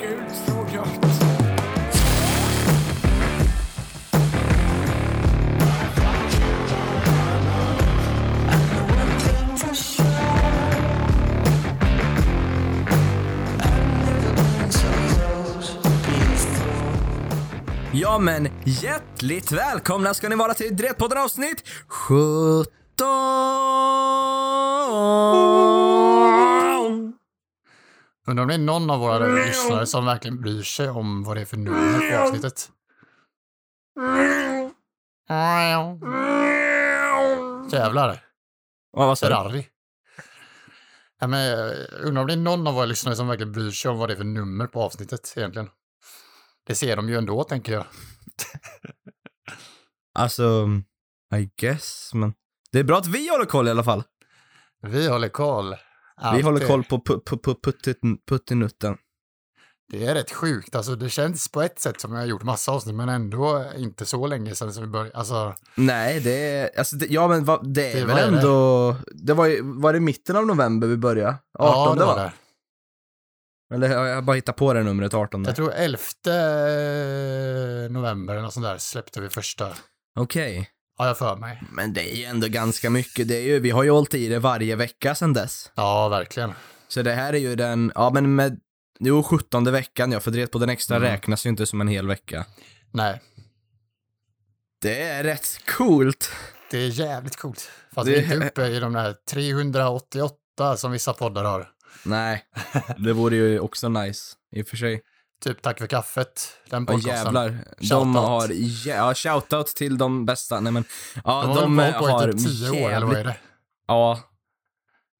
gud, så gött. Ja men hjärtligt välkomna ska ni vara till Dretpodden avsnitt 17! Undrar om det är någon av våra lyssnare som verkligen bryr sig om vad det är för nummer på avsnittet. Jävlar. Ja, vad sa du? Ferrari. Ja, men, jag undrar om det är någon av våra lyssnare som verkligen bryr sig om vad det är för nummer på avsnittet egentligen. Det ser de ju ändå, tänker jag. Alltså, I guess, men det är bra att vi håller koll i alla fall. Vi håller koll. Vi Alltid. håller koll på pu- pu- pu- puttin- puttinutten. Det är rätt sjukt. Alltså, det känns på ett sätt som jag har gjort massa avsnitt, men ändå inte så länge sedan som vi började. Alltså, Nej, det är, alltså det, ja men vad, det är Det- väl är det? ändå, det var var det mitten av november vi började? 18 ja, det var va? det. Eller jag jag bara hittat på det numret, 18. Jag tror 11 november eller något sånt där släppte vi första. Okej. Har jag för mig. Men det är ju ändå ganska mycket. Det är ju, vi har ju hållit i det varje vecka sedan dess. Ja, verkligen. Så det här är ju den, ja men med, jo 17 veckan ja, för det på den extra Mm. räknas ju inte som en hel vecka. Nej, Det är rätt coolt. det är jävligt coolt. Fast Det- vi är inte uppe i de där 388 som vissa poddar har. Nej, det vore ju också nice i och för sig. Typ Tack för kaffet, den podcasten. jävlar. De har, ja shoutout till de bästa. Nej men, ja De har de, hållit på har typ 10 år, eller vad är det? Ja,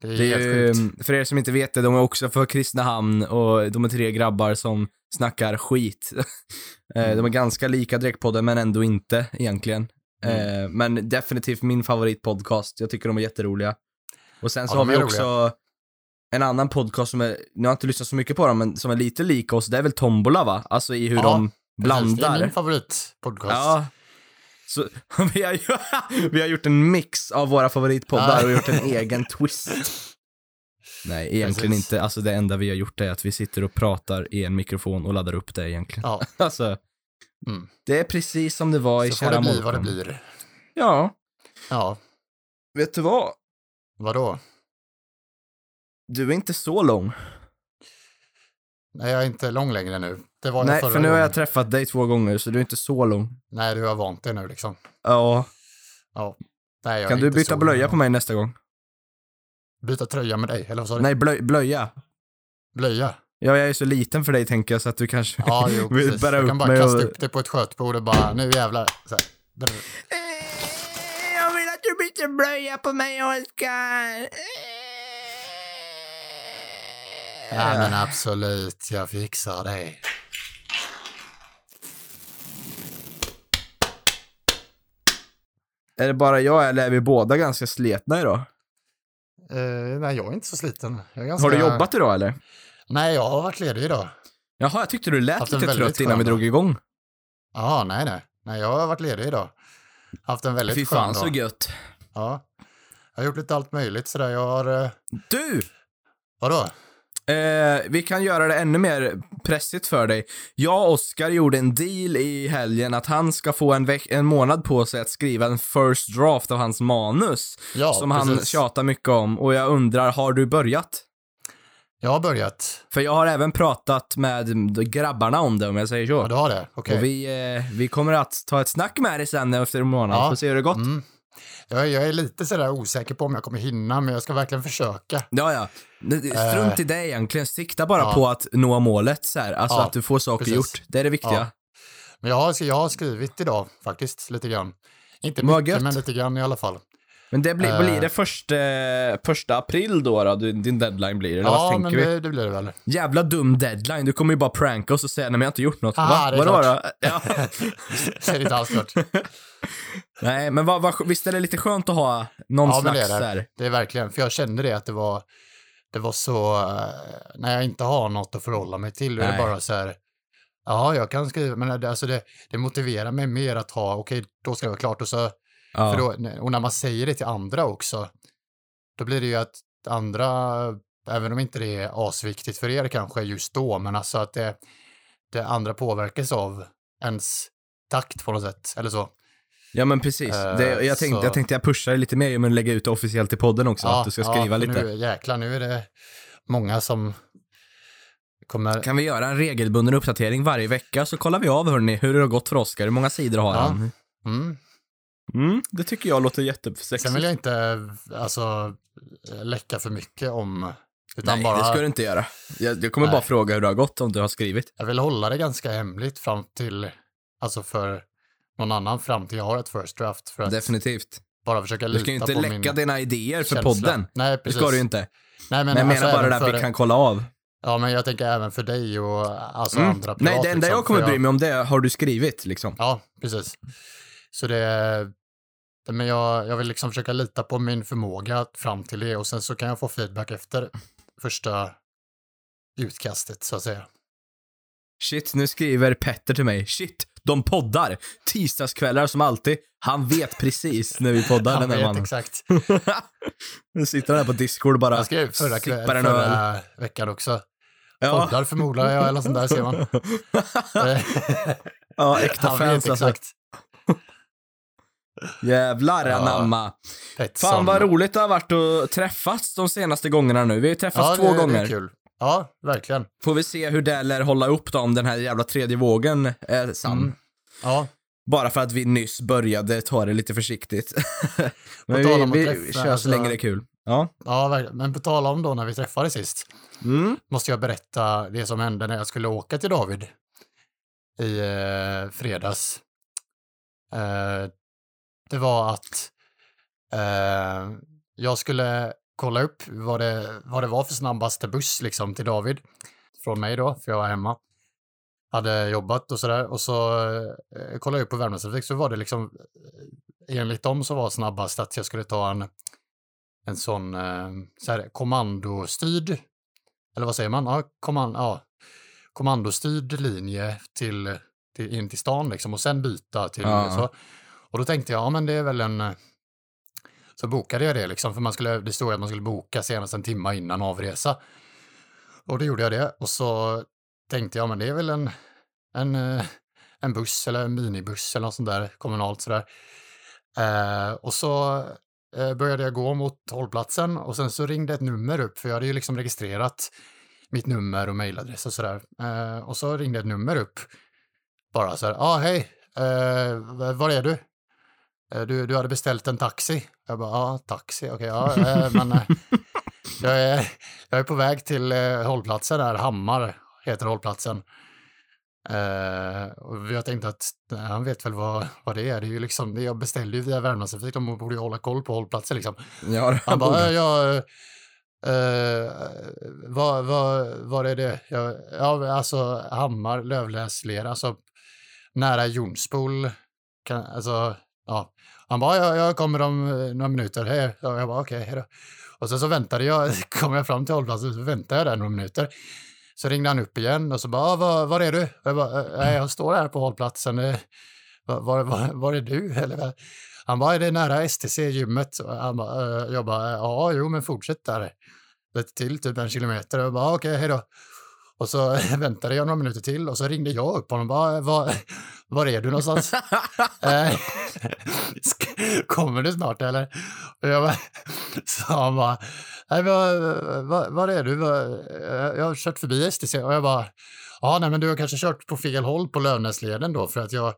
Det är, det är ju, för er som inte vet det, de är också för Kristinehamn och de är tre grabbar som snackar skit. Eh, de är ganska lika Direktpodden men ändå inte egentligen. Mm. Eh, Men definitivt min favoritpodcast. Jag tycker de är jätteroliga. Och sen så Ja, har de vi också en annan podcast som är, nu har jag inte lyssnat så mycket på dem, men som är lite lika oss. Det är väl Tombola va? Alltså i hur Ja, de Precis, Det är blandar. min favoritpodcast. Ja. Så vi har, vi har gjort en mix av våra favoritpoddar och gjort en egen twist. Nej, egentligen Precis. inte. Alltså det enda vi har gjort är att vi sitter och pratar i en mikrofon och laddar upp det egentligen. Ja, Alltså, Mm. det är precis som det var i så får Kära det bli vad det blir. Ja, Ja, vet du vad? vadå? Du är inte så lång. Nej, jag är inte lång längre nu. Det var jag Nej, förra för nu har jag träffat dig två gånger, så du är inte så lång. Nej, du har vant dig nu liksom. Ja. Ja. Nej, jag Kan är du inte byta så blöja lång. på mig nästa gång? Byta tröja med dig, eller vad sa du? Nej, blöj, blöja. Blöja? Ja, jag är så liten för dig tänker jag, så att du kanske Ja, jo, precis. bära Jag kan bara mig kasta upp det på ett skötbord och bara, nu jävlar. Så här. Brr. Eh, Jag vill att du byter blöja på mig, Oskar. Eh. Ja, men absolut, jag fixar det. Är det bara jag eller är vi båda ganska sletna idag? Eh, nej, jag är inte så sliten. Ganska... Har du jobbat idag eller? Nej, jag har varit ledig idag. Jaha, jag tyckte du lät Haft lite trött innan vi drog igång. Ja, nej, nej. Nej, jag har varit ledig idag. Haft en väldigt Fy skön fan så dag. gött. Ja. Jag har gjort lite allt möjligt sådär. Jag har... Eh, Du! vadå? Eh, vi kan göra det ännu mer pressigt för dig. Jag och Oskar gjorde en deal i helgen att han ska få en, veck- en månad på sig att skriva en first draft av hans manus. Ja, som han precis. tjatar mycket om. Och jag undrar, har du börjat? Jag har börjat. För jag har även pratat med grabbarna om det, om jag säger så. Ja, du har det? Okej. Och vi, eh, vi kommer att ta ett snack med dig sen efter en månad, Ja. får se hur det gått. Mm. Jag, jag är lite sådär osäker på om jag kommer hinna, men jag ska verkligen försöka. Ja, ja. Det- Strunt i det egentligen. Sikta bara ja. på att nå målet så här. Alltså Ja, att du får saker precis. gjort. Det är det viktiga. Ja. Men jag har, jag har skrivit idag faktiskt, lite grann. Inte mycket, men lite grann i alla fall. Men det blir, Eh. blir det första, första april då, då din deadline blir? Vad Ja, men det, det blir det väl. Jävla dum deadline. Du kommer ju bara pranka oss och säga nej men jag har inte gjort något. Ah, Va? det Vadå då? Ja. Det är inte alls klart. nej, men vad, vad, visst är det lite skönt att ha någon Ja, slags det är det. Det är verkligen, för jag kände det att det var, det var så, eh, när jag inte har något att förhålla mig till, då är det bara så här, ja, jag kan skriva, men det, alltså det, det motiverar mig mer att ha, okej, då ska det vara klart och så, Ja. för då, och när man säger det till andra också, då blir det ju att andra även om inte det är asviktigt för er kanske just då, men alltså att det, det andra påverkas av ens takt på något sätt, eller så. Ja men precis. Eh, det, jag, tänkte, så- jag tänkte jag pushar lite mer att lägga ut det officiellt i podden också, att du ska skriva för lite. Nu, jäklar, nu är det många som kommer... Kan vi göra en regelbunden uppdatering varje vecka så kollar vi av hörni hur det har gått för Oscar, hur många sidor har Ja. han? Mm. Mm, det tycker jag låter jättesexigt. Sen vill jag inte alltså, läcka för mycket om... Utan Nej, bara, det ska du inte göra. Jag, jag kommer Nej. bara fråga hur det har gått om du har skrivit. Jag vill hålla det ganska hemligt fram till, alltså för någon annan fram till jag har ett first draft. För att Definitivt. bara försöka Du lita ska ju inte på läcka min dina idéer för känsla. podden. Nej, Det precis. ska du ju inte. Nej, men, Men jag alltså menar bara det att för, vi kan kolla av. Ja, men jag tänker även för dig och alltså Mm. andra Nej, privat, det enda liksom, jag kommer bry mig om det har du skrivit liksom. Ja, precis. Så det... Men jag, jag vill liksom försöka lita på min förmåga fram till det och sen så kan jag få feedback efter första utkastet så att säga. Shit, nu skriver Petter till mig. Shit, de poddar. Tisdagskvällar som alltid. Han vet precis när vi poddar Han den här vet mannen. exakt. nu sitter han här på Discord och bara Jag skrev förra, kväll, öl. förra veckan också. Ja. Poddar förmodar jag eller sånt där ser man. ja, äkta Han fans alltså. exakt. Jävlar Ja. anamma. Petson. Fan vad roligt det har varit att träffas de senaste gångerna nu. Vi har ju träffats ja, två det, Det gånger. är kul. Ja, verkligen. Får vi se hur det lär hålla upp då om den här jävla tredje vågen är sann. Mm. Ja, Bara för att vi nyss började ta det lite försiktigt. Men tal vi, om vi kör så alltså- länge det är kul. Ja. ja, verkligen. Men på tal om då när vi träffades sist. Mm. måste jag berätta det som hände när jag skulle åka till David i eh, fredags. Eh, det var att eh, jag skulle kolla upp vad det, vad det var för snabbaste buss liksom till David från mig då, för jag var hemma. Hade jobbat och sådär och så eh, kollade jag upp på Värmlandstrafik så var det liksom eh, enligt dem så var snabbast att jag skulle ta en en sån eh, så här, kommandostyrd eller vad säger man? Ja, kommand, ja, kommandostyrd linje till, till, in till stan liksom och sen byta till Ja. så. Och då tänkte jag, ja men det är väl en... Eh, så bokade jag det liksom, för man skulle, det stod att man skulle boka senast en timme innan avresa. Och då gjorde jag det och så tänkte jag, men det är väl en, en, eh, en buss eller en minibuss eller något sånt där kommunalt sådär. Eh, och så eh, började jag gå mot hållplatsen och sen så ringde ett nummer upp, för jag hade ju liksom registrerat mitt nummer och mejladress och sådär. Eh, och så ringde ett nummer upp. Bara så här, ja ah, hej, eh, var är du? Eh, du? Du hade beställt en taxi. Jag bara, ja, taxi, okej, ja, eh, men eh, jag, är, jag är på väg till hållplatsen där, Hammar heter hållplatsen. Eh, och jag tänkte att han vet väl vad, vad det är. Det är ju liksom, jag beställde ju via Värmlandstrafik, de borde ju hålla koll på hållplatser liksom. Ja, Han bara, borde. "Eh, ja, eh, vad, vad, vad är det? Ja, ja, alltså Hammar, Lövläslera, alltså nära Jonsbol. Kan, alltså, ja. Han bara, jag, jag kommer om eh, några minuter. Hej. Ja, jag bara, okej, hej då. Och sen så väntade jag, kom jag fram till hållplatsen, så väntade jag där några minuter. Så ringde han upp igen och så bara, var, var är du? Jag bara, eh, nej, jag står här på hållplatsen. Eh, var, var, var, var är du? Eller, han bara, är det nära STC-gymmet? Han jag bara, ja, jo, men fortsätt där. Lite till, typ en kilometer. Jag bara, okej, hej då. Och så väntade jag några minuter till och så ringde jag upp honom bara, var, var är du någonstans? Eh, Kommer du snart eller? Och jag bara, så han bara, nej, var, var, var är du? Var, jag har kört förbi STC och jag bara, ja, nej, men du har kanske kört på fel håll på Lövnäsleden då för att jag,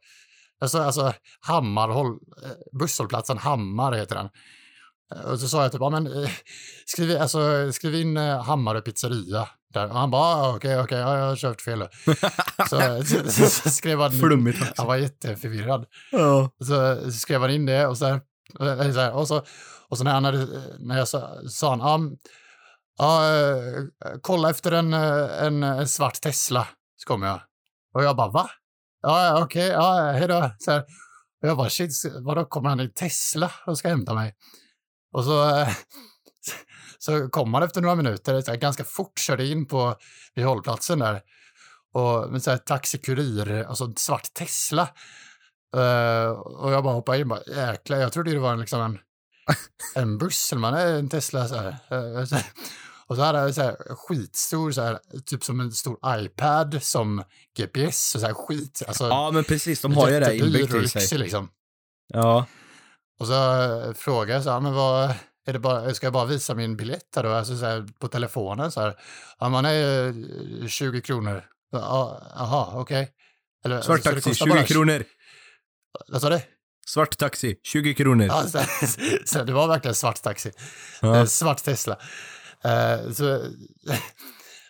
alltså, alltså Hammarhåll, eh, busshållplatsen Hammar heter den. Eh, Och så sa jag typ, ja men eh, skriv, alltså, skriv in eh, Hammarö pizzeria. Där. Och han bara, ah, okej, okej, ja, jag har kört fel. då." så, så, så, så skrev han, Flummigt han var jätteförvirrad. Ja. Så skrev han in det och sen, eh, så här, och så, och så när, han hade, när jag sa, sa han, ah, ja, eh, kolla efter en, eh, en, en svart Tesla, så kom jag. Och jag bara, va? Ja, ja, okej, ja, hej då. Så här, och jag bara, shit, vadå, kommer han i Tesla och ska hämta mig? Och så, eh, så kom han efter några minuter, så här, ganska fort körde in på vid hållplatsen där. Och med så här taxikurir, alltså en svart Tesla. Eh, och jag bara hoppade in, bara, jäklar, jag trodde det var en, liksom en, en buss, eller man, "Nej, en Tesla. Så här. Eh, så här. Och så hade han så här skitstor, så här, typ som en stor iPad som GPS och så här skit. Alltså, Ja, men precis. De har ju det inbyggt i sig. liksom. Ja. Och så frågade jag så här, men vad, är det bara, ska jag bara visa min biljett här då? Alltså så här, på telefonen så här. Ja, man är eh, 20 kronor. Ja, Jaha, okej. Eller, Svart taxi, kostar 20 bara- kronor. Vad sa du? Svart taxi, 20 kronor. Ja, så, så det var verkligen svart taxi. Ja. Eh, Svart Tesla. Eh, så,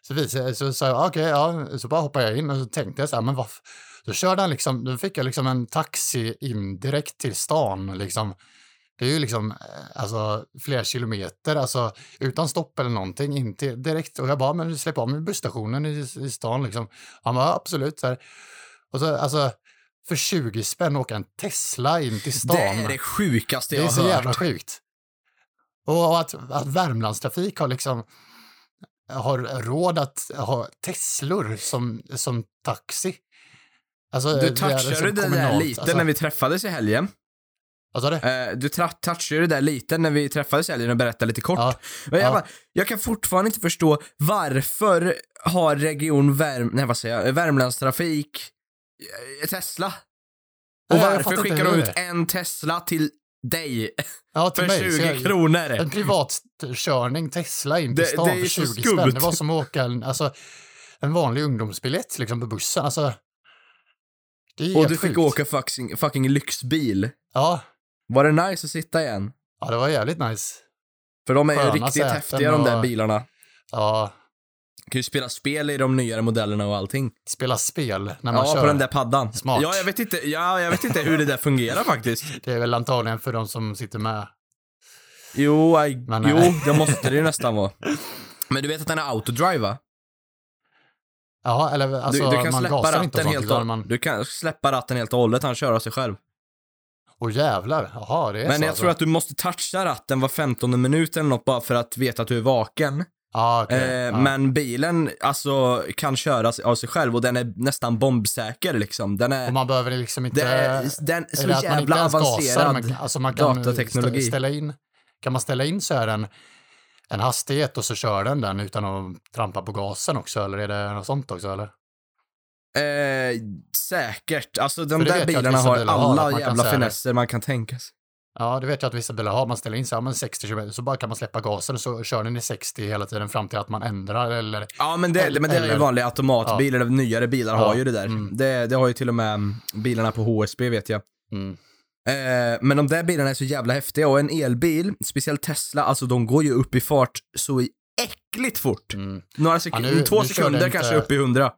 så, visade, så sa jag, okej, ja, så bara hoppade jag in och så tänkte jag så här, men vad, då körde han liksom, då fick jag liksom en taxi in direkt till stan liksom. Det är ju liksom, eh, alltså flera kilometer, alltså utan stopp eller någonting, in till, direkt. Och jag bara, men släpp av mig busstationen i, i stan liksom. Han bara, absolut. Så här. Och så, alltså, för 20 spänn åka en Tesla in till stan. Det är det sjukaste Det jag är så har jävla hört. sjukt. Och att, att Värmlandstrafik har liksom har råd att ha Teslor som, som taxi. Alltså, Du det touchade liksom det där lite Alltså, när vi träffades i helgen. Vad sa du? Eh, du touchade det där lite när vi träffades i helgen och berättade lite kort. Ja, Men jag, ja. bara, jag kan fortfarande inte förstå varför har Region Värm... Nej, vad säger jag? Värmlandstrafik eh, Tesla? Och Nej, varför skickar de ut det en Tesla till dig Ja, till för mig. så 20 jag- kronor? En privatkörning Tesla in till Det- stan det är för så 20 skumt. spänn. Det var som att åka en, alltså, en vanlig ungdomsbiljett liksom, på bussen. Alltså, det Och du fick sjukt. åka fucking, fucking lyxbil. Ja, Var det nice att sitta igen? ja, det var jävligt nice. För de är ju Sköna riktigt häftiga de där och- bilarna. Ja, kan ju spela spel i de nyare modellerna och allting. spela spel när man Ja, kör. på den där paddan. Smart. Ja, jag vet inte, ja, jag vet inte hur det där fungerar faktiskt. Det är väl antagligen för de som sitter med. Jo, I, Men, jo, nej. det måste det ju nästan vara. Men du vet att den är autodrive va? Ja, eller alltså, du, du kan man släppa gasar inte och sånt, helt och, man... Du kan släppa ratten helt och hållet, han kör av sig själv. Åh jävlar, jaha, det är Men så jag alltså. tror att du måste toucha ratten var 15 minut eller något bara för att veta att du är vaken. Ja, okej. Eh, ja. Men bilen, alltså, kan köras av sig själv och den är nästan bombsäker liksom. Den är, Och man behöver liksom inte... det är, den är så är jävla gasar, avancerad. men, alltså man kan datateknologi. stä- ställa in, kan man ställa in så här en, en hastighet och så kör den den utan att trampa på gasen också, eller är det något sånt också, eller? Eh, säkert. Alltså de där bilarna har bilar har, alla kan jävla finesser man kan tänka sig. Ja, det vet jag att vissa bilar har. Man ställer in så här, men 60 km, så bara kan man släppa gasen och så kör den i 60 hela tiden fram till att man ändrar eller... Ja, men det, Eller- men det är ju vanliga automatbilar, nyare bilar Ja, har ju det där. mm. Det, det har ju till och med mm, bilarna på HSB vet jag. Mm. Eh, men de där bilarna är så jävla häftiga och en elbil, speciellt Tesla, alltså de går ju upp i fart så i äckligt fort. Mm. Några sek- Ja, nu- två nu sekunder inte- kanske upp i hundra.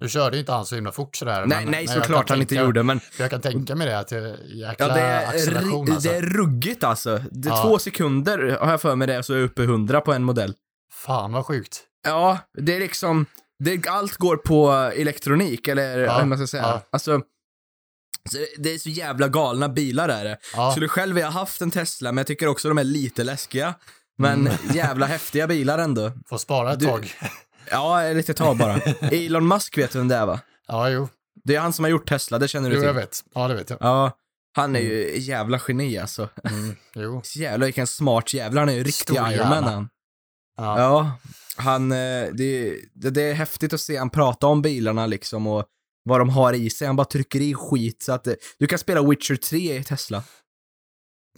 Nu körde inte han så himla fort sådär. Nej, men- nej såklart han inte tänka- gjorde, men Jag kan tänka mig det, att är jäkla ja, det, är, acceleration alltså. det är ruggigt alltså. Det Ja. Två sekunder har jag för mig det, så är jag uppe i hundra på en modell. Fan vad sjukt. Ja, det är liksom, det, allt går på elektronik, eller Ja, hur man ska säga. ja. Alltså, så det är så jävla galna bilar är det. Ja, Skulle själv vilja haft en Tesla, men jag tycker också de är lite läskiga. Men jävla häftiga bilar ändå. får spara ett Du- tag. Ja, ett litet tag bara. Elon Musk vet du vem det är va? Ja, jo. Det är han som har gjort Tesla, det känner du jo, till? jag vet. Ja, det vet jag. Ja, han är ju jävla geni alltså. Mm, jo. Jävlar vilken smart jävla, han är ju riktig Stor Iron Man hjärna. han. Ja. Ja, han, eh, det, det, det är häftigt att se han prata om bilarna liksom och vad de har i sig. Han bara trycker i skit så att eh, du kan spela Witcher 3 i Tesla.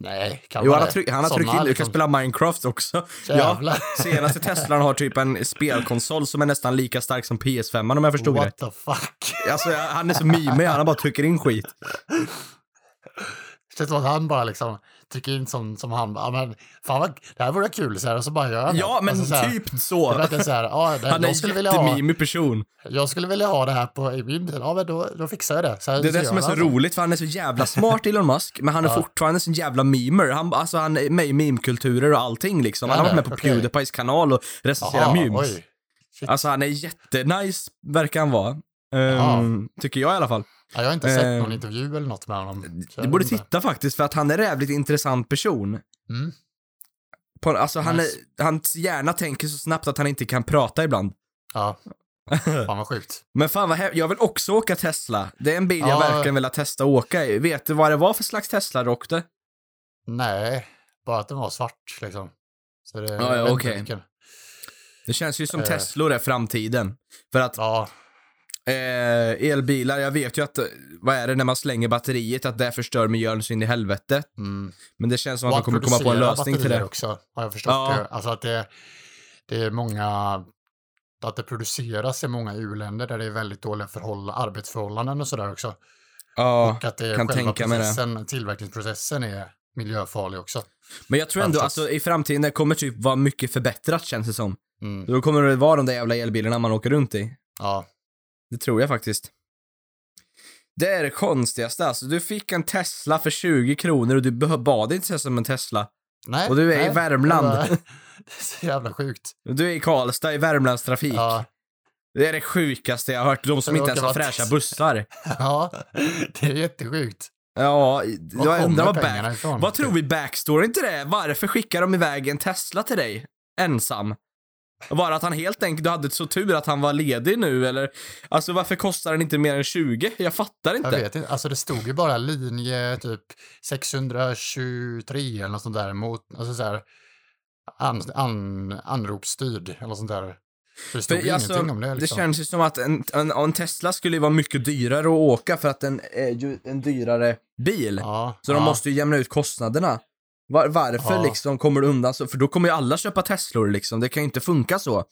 Nej, kan Jo, man han har, tryck, han har tryckt in, du kan liksom- spela Minecraft också. Jävlar. Senaste Teslan har typ en spelkonsol som är nästan lika stark som PS5 om jag förstod What det. the fuck? Alltså han är så mimig, han bara trycker in skit. Det känns som att han bara liksom trycker in som, som han. Ja, men fan vad, det här vore kul så här, och så bara gör han Ja, det. men Alltså, så här, typ Det så. verkligen så här, ja, det, Han är en jättemimig person. jag skulle vilja ha det här på, i min bil. Ja, men då, då fixar jag det. Så här, Det är det som är så roligt, för han är så jävla smart Elon Musk, men han är Ja. fortfarande en jävla memer. Han, alltså, han är med i meme-kulturer och allting liksom. Han Ja, har varit med det, på okej. Pewdiepies kanal och recenserar Jaha, memes. oj. Shit. Alltså han är jättenice, verkar han vara. Ja. Ehm, tycker jag i alla fall. Ja, jag har inte sett eh, någon intervju eller något med honom. Du jag borde titta faktiskt, för att han är en jävligt intressant person. Mm. På, alltså han är, hans hjärna tänker så snabbt att han inte kan prata ibland. Ja, fan vad sjukt. Men fan vad jag vill också åka Tesla. Det är en bil jag Ja. verkligen vill testa att åka i. Vet du vad det var för slags Tesla du åkte? Nej, bara att den var svart liksom. Så det, Ja, ja, jag vilken. Det känns ju som Eh. Teslor är framtiden. För att Ja, eh, elbilar, jag vet ju att, eh, vad är det när man slänger batteriet, att det förstör miljön så in i helvete. mm. Men det känns som att de kommer komma på en lösning till det. också, har jag förstått Ja. det. Alltså att det, det är många, att det produceras i många u-länder där det är väldigt dåliga förhåll, arbetsförhållanden och sådär också. Ja, och att det kan själva tänka mig det. processen, tillverkningsprocessen är miljöfarlig också. men jag tror ändå, Alltså- alltså i framtiden, det kommer typ vara mycket förbättrat känns det som. Mm. Då kommer det vara de där jävla elbilarna man åker runt i. Ja, Det tror jag faktiskt. Det är det konstigaste alltså. Du fick en Tesla för 20 kronor och du bad inte sig som en Tesla. nej. Och du är i nej, Värmland. Det, är så jävla sjukt. Du är i Karlstad i Värmlandstrafik. Ja, Det är det sjukaste jag har hört. De som Det inte ens har fräscha bussar. ja, det är jättesjukt. Ja, Var jag undrar vad, back, ifrån? vad tror vi backstoryn till det är? Varför skickar de iväg en Tesla till dig? Ensam? Det att han helt enkelt, du hade så tur att han var ledig nu eller? Alltså varför kostar den inte mer än 20? Jag fattar Jag inte. vet inte, alltså det stod ju bara linje typ 623 eller något sånt där mot, alltså så här, an, an, anropsstyrd eller något sånt där. Så det stod För, ju alltså, ingenting om det Det liksom. känns ju som att en, en, en Tesla skulle vara mycket dyrare att åka för att den är ju en dyrare bil. ja, Så de ja, måste ju jämna ut kostnaderna. Var, varför Ja. liksom kommer du undan så? För då kommer ju alla köpa Teslor liksom. Det kan ju inte funka så.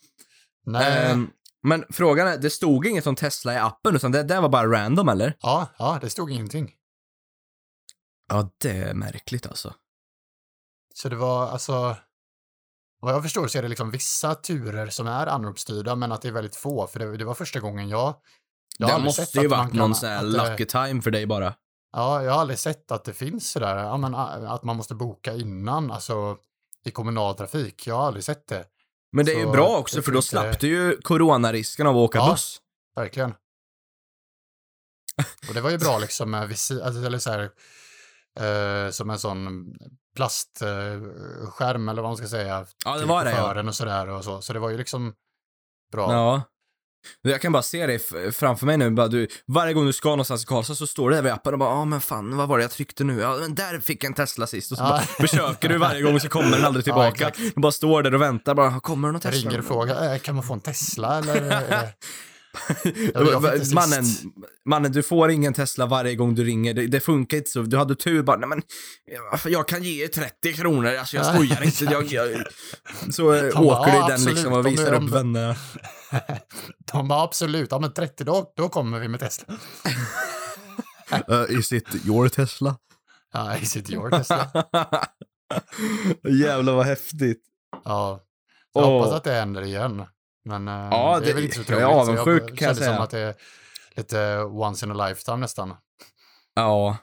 Nej, Ehm, men frågan är, det stod inget om Tesla i appen utan det där var bara random eller? ja, ja, det stod ingenting. Ja, det är märkligt alltså. Så det var alltså, vad jag förstår så är det liksom vissa turer som är anropsstyrda men att det är väldigt få, för det, det var första gången jag jag det måste ju varit någon sån här lucky time för dig bara. Ja, jag har aldrig sett att det finns sådär, ja, men, att man måste boka innan, alltså i kommunaltrafik. Jag har aldrig sett det, Men det är ju Så bra också för då inte- slapp du ju coronarisken av att åka Ja. buss. verkligen. Och det var ju bra liksom med visi, alltså, eller så här, eh, som en sån plastskärm eh, eller vad man ska säga. Ja, det var det ja. och sådär och så. Så det var ju liksom bra. Ja. Jag kan bara se dig framför mig nu, bara du, varje gång du ska någonstans i Karlstad så står du där vid appen och bara, ja ah, men fan, vad var det jag tryckte nu? Ja, men där fick jag en Tesla sist. Och så bara försöker du varje gång så kommer den aldrig tillbaka. du bara står där och väntar, bara, kommer det någon Jag Tesla? ringer och frågar, eh, kan man få en Tesla eller? mannen, mannen, du får ingen Tesla varje gång du ringer. Det, det funkar inte så. Du hade tur bara, nej men, jag, kan ge er 30 kronor, alltså jag Ja, skojar inte. Jag, jag, så bara, åker du i "Ja, den absolut, liksom och de visar de- upp vännerna. De bara absolut, ja men 30 då, då kommer vi med Tesla. Uh, is it your Tesla? Ja, is it your Tesla? Jävlar vad häftigt. Ja, jag Åh. hoppas att det händer igen. Men eh, Ja, det det- är väl inte så jag är troligt. avundsjuk, jag, kan jag säga. som att det är lite once in a lifetime nästan. Ja.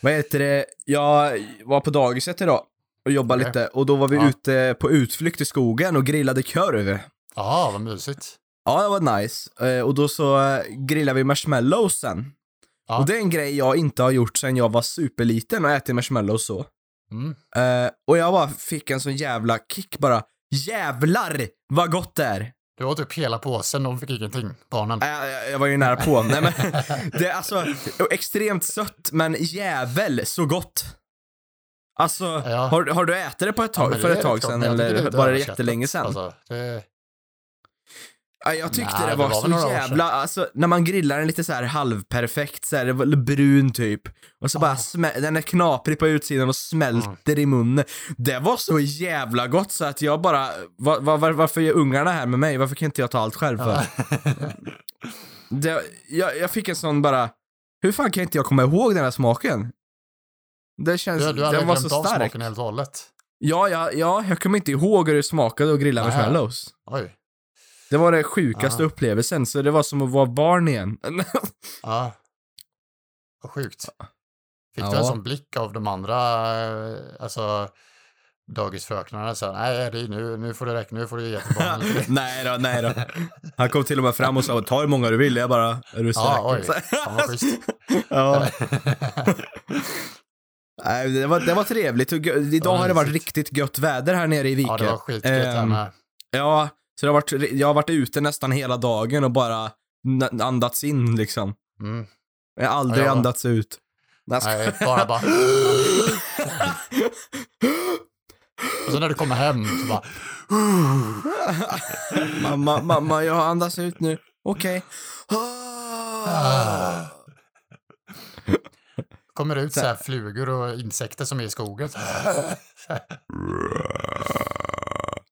Vad heter det? Jag var på dagiset idag och jobbade Okej. lite och då var vi Ja. ute på utflykt i skogen och grillade korv. Jaha, vad mysigt. Ja, det var nice. Eh, Och då så eh, grillade vi marshmallows sen. Ja. Och det är en grej jag inte har gjort sedan jag var superliten och ätit marshmallows så. Mm. Och jag bara fick en sån jävla kick bara. Jävlar vad gott det är! Du åt upp hela påsen, de fick ingenting, barnen. Äh, Jag, jag var ju nära på. Nej, men, det är alltså extremt sött, men jävel så gott. Alltså, Ja. har, har du ätit det på ett Ja, tag, men för ett tag sedan tycker eller var det jättelänge sedan? Alltså, det, Ja, jag tyckte Nej, det det var, var så några jävla, alltså när man grillar den lite så här halvperfekt, så här, var brun typ. Och så bara, Ah. smä- den är knaprig på utsidan och smälter i munnen. Det var så jävla gott så att jag bara, va, va, var, varför är ungarna här med mig? Varför kan inte jag ta allt själv för? Det, jag, jag fick en sån bara, hur fan kan inte jag komma ihåg den här smaken? Det känns, du, du hade den var glömt så av stark. smaken helt och hållet. Ja, ja, ja, jag kommer inte ihåg hur det smakade att grilla marshmallows. Oj. Det var den sjukaste Ja. upplevelsen, så det var som att vara barn igen. Ja. Vad sjukt. Fick Ja. du en sån blick av de andra, eh, alltså dagisfröknarna så nej det nu, nu får det räcka, nu får du ge till barnen lite." nej då, nej då. Han kom till och med fram och sa ta hur många du vill. Jag bara, är du Ja, säker? oj. Fan vad schysst. ja. Nej, det, var, det var trevligt. Idag Ja, har det varit riktigt gött väder här nere i Vike. Ja, det var skitgött här Ehm, med. Ja, så det har varit, jag har varit ute nästan hela dagen och bara andats in liksom. Mm. Jag har aldrig Ja, jag- andats ut. Nej, bara bara. Och så när du kommer hem så bara... mamma, mamma, jag andas ut nu. Okej. Ah. Kommer ut så här flugor och insekter som är i skogen.